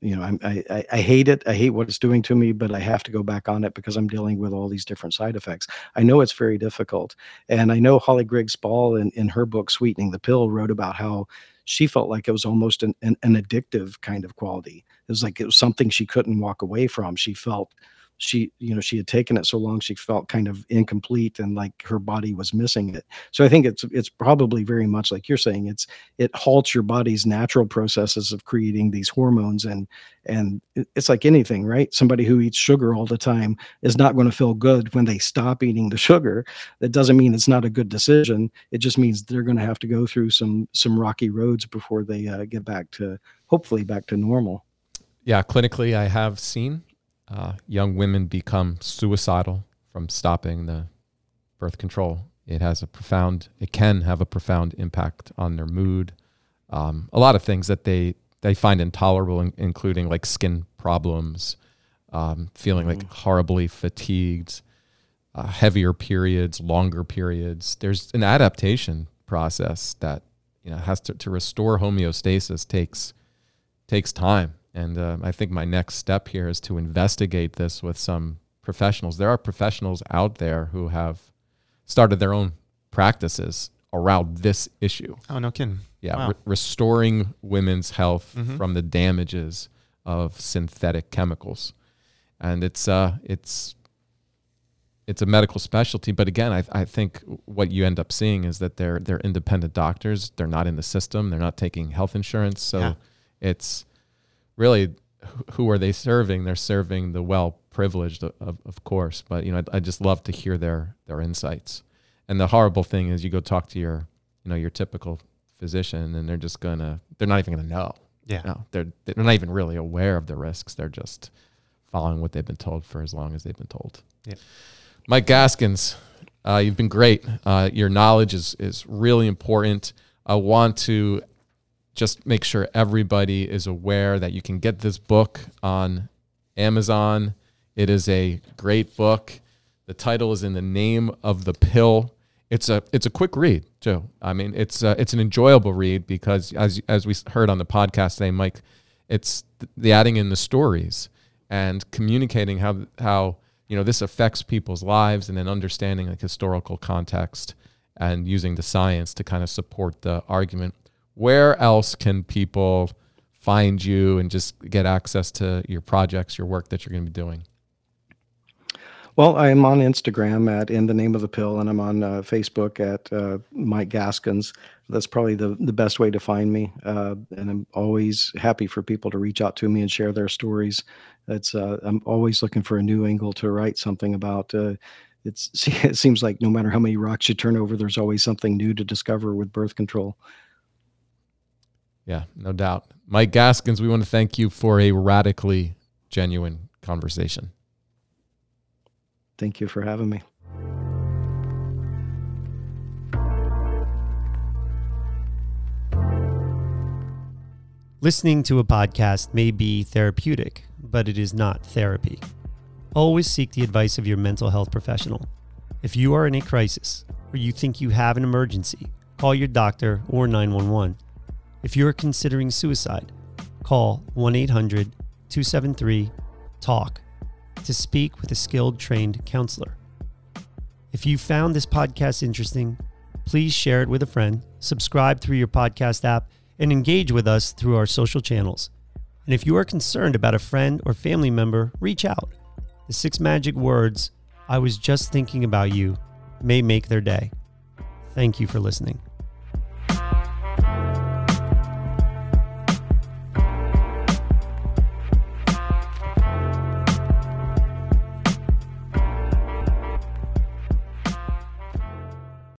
you know I'm, I, I hate it i hate what it's doing to me but i have to go back on it because i'm dealing with all these different side effects i know it's very difficult and i know Holly Grigg-Spall in, in her book sweetening the pill wrote about how she felt like it was almost an, an, an addictive kind of quality it was like it was something she couldn't walk away from she felt she you know she had taken it so long she felt kind of incomplete and like her body was missing it. So i think it's it's probably very much like you're saying it's it halts your body's natural processes of creating these hormones and and it's like anything right? Somebody who eats sugar all the time is not going to feel good when they stop eating the sugar. That doesn't mean it's not a good decision. It just means they're going to have to go through some some rocky roads before they uh, get back to hopefully back to normal. Yeah clinically i have seen uh, young women become suicidal from stopping the birth control. It has a profound, it can have a profound impact on their mood. Um, a lot of things that they they find intolerable, in, including like skin problems, um, feeling like mm. horribly fatigued, uh, heavier periods, longer periods. There's an adaptation process that you know has to, to restore homeostasis takes takes time and uh, I think my next step here is to investigate this with some professionals. There are professionals out there who have started their own practices around this issue. Oh, no kidding. Yeah, wow. re- restoring women's health mm-hmm. from the damages of synthetic chemicals. And it's uh it's it's a medical specialty, but again, I, I think what you end up seeing is that they're they're independent doctors. They're not in the system. They're not taking health insurance. So yeah. it's really who are they serving? They're serving the well privileged, of, of course. But you know, I, I just love to hear their their insights. And the horrible thing is, you go talk to your you know your typical physician, and they're just gonna they're not even gonna know. Yeah, no, they're they're not even really aware of the risks. They're just following what they've been told for as long as they've been told. Yeah. Mike Gaskins, uh, you've been great. Uh, your knowledge is is really important. I want to just make sure everybody is aware that you can get this book on Amazon. It is a great book. The title is in the name of the pill. It's a it's a quick read too. I mean, it's uh, it's an enjoyable read because as as we heard on the podcast today, Mike, it's the adding in the stories and communicating how how you know this affects people's lives and then understanding like historical context and using the science to kind of support the argument where else can people find you and just get access to your projects, your work that you're going to be doing? Well, I am on Instagram at In the Name of the Pill, and I'm on uh, Facebook at uh, Mike Gaskins. That's probably the, the best way to find me. Uh, and I'm always happy for people to reach out to me and share their stories. It's uh, I'm always looking for a new angle to write something about. Uh, it's it seems like no matter how many rocks you turn over, there's always something new to discover with birth control. Yeah, no doubt. Mike Gaskins, we want to thank you for a radically genuine conversation. Thank you for having me. Listening to a podcast may be therapeutic, but it is not therapy. Always seek the advice of your mental health professional. If you are in a crisis or you think you have an emergency, call your doctor or 911 if you are considering suicide, call 1 800 273 TALK to speak with a skilled trained counselor. If you found this podcast interesting, please share it with a friend, subscribe through your podcast app, and engage with us through our social channels. And if you are concerned about a friend or family member, reach out. The six magic words, I was just thinking about you, may make their day. Thank you for listening.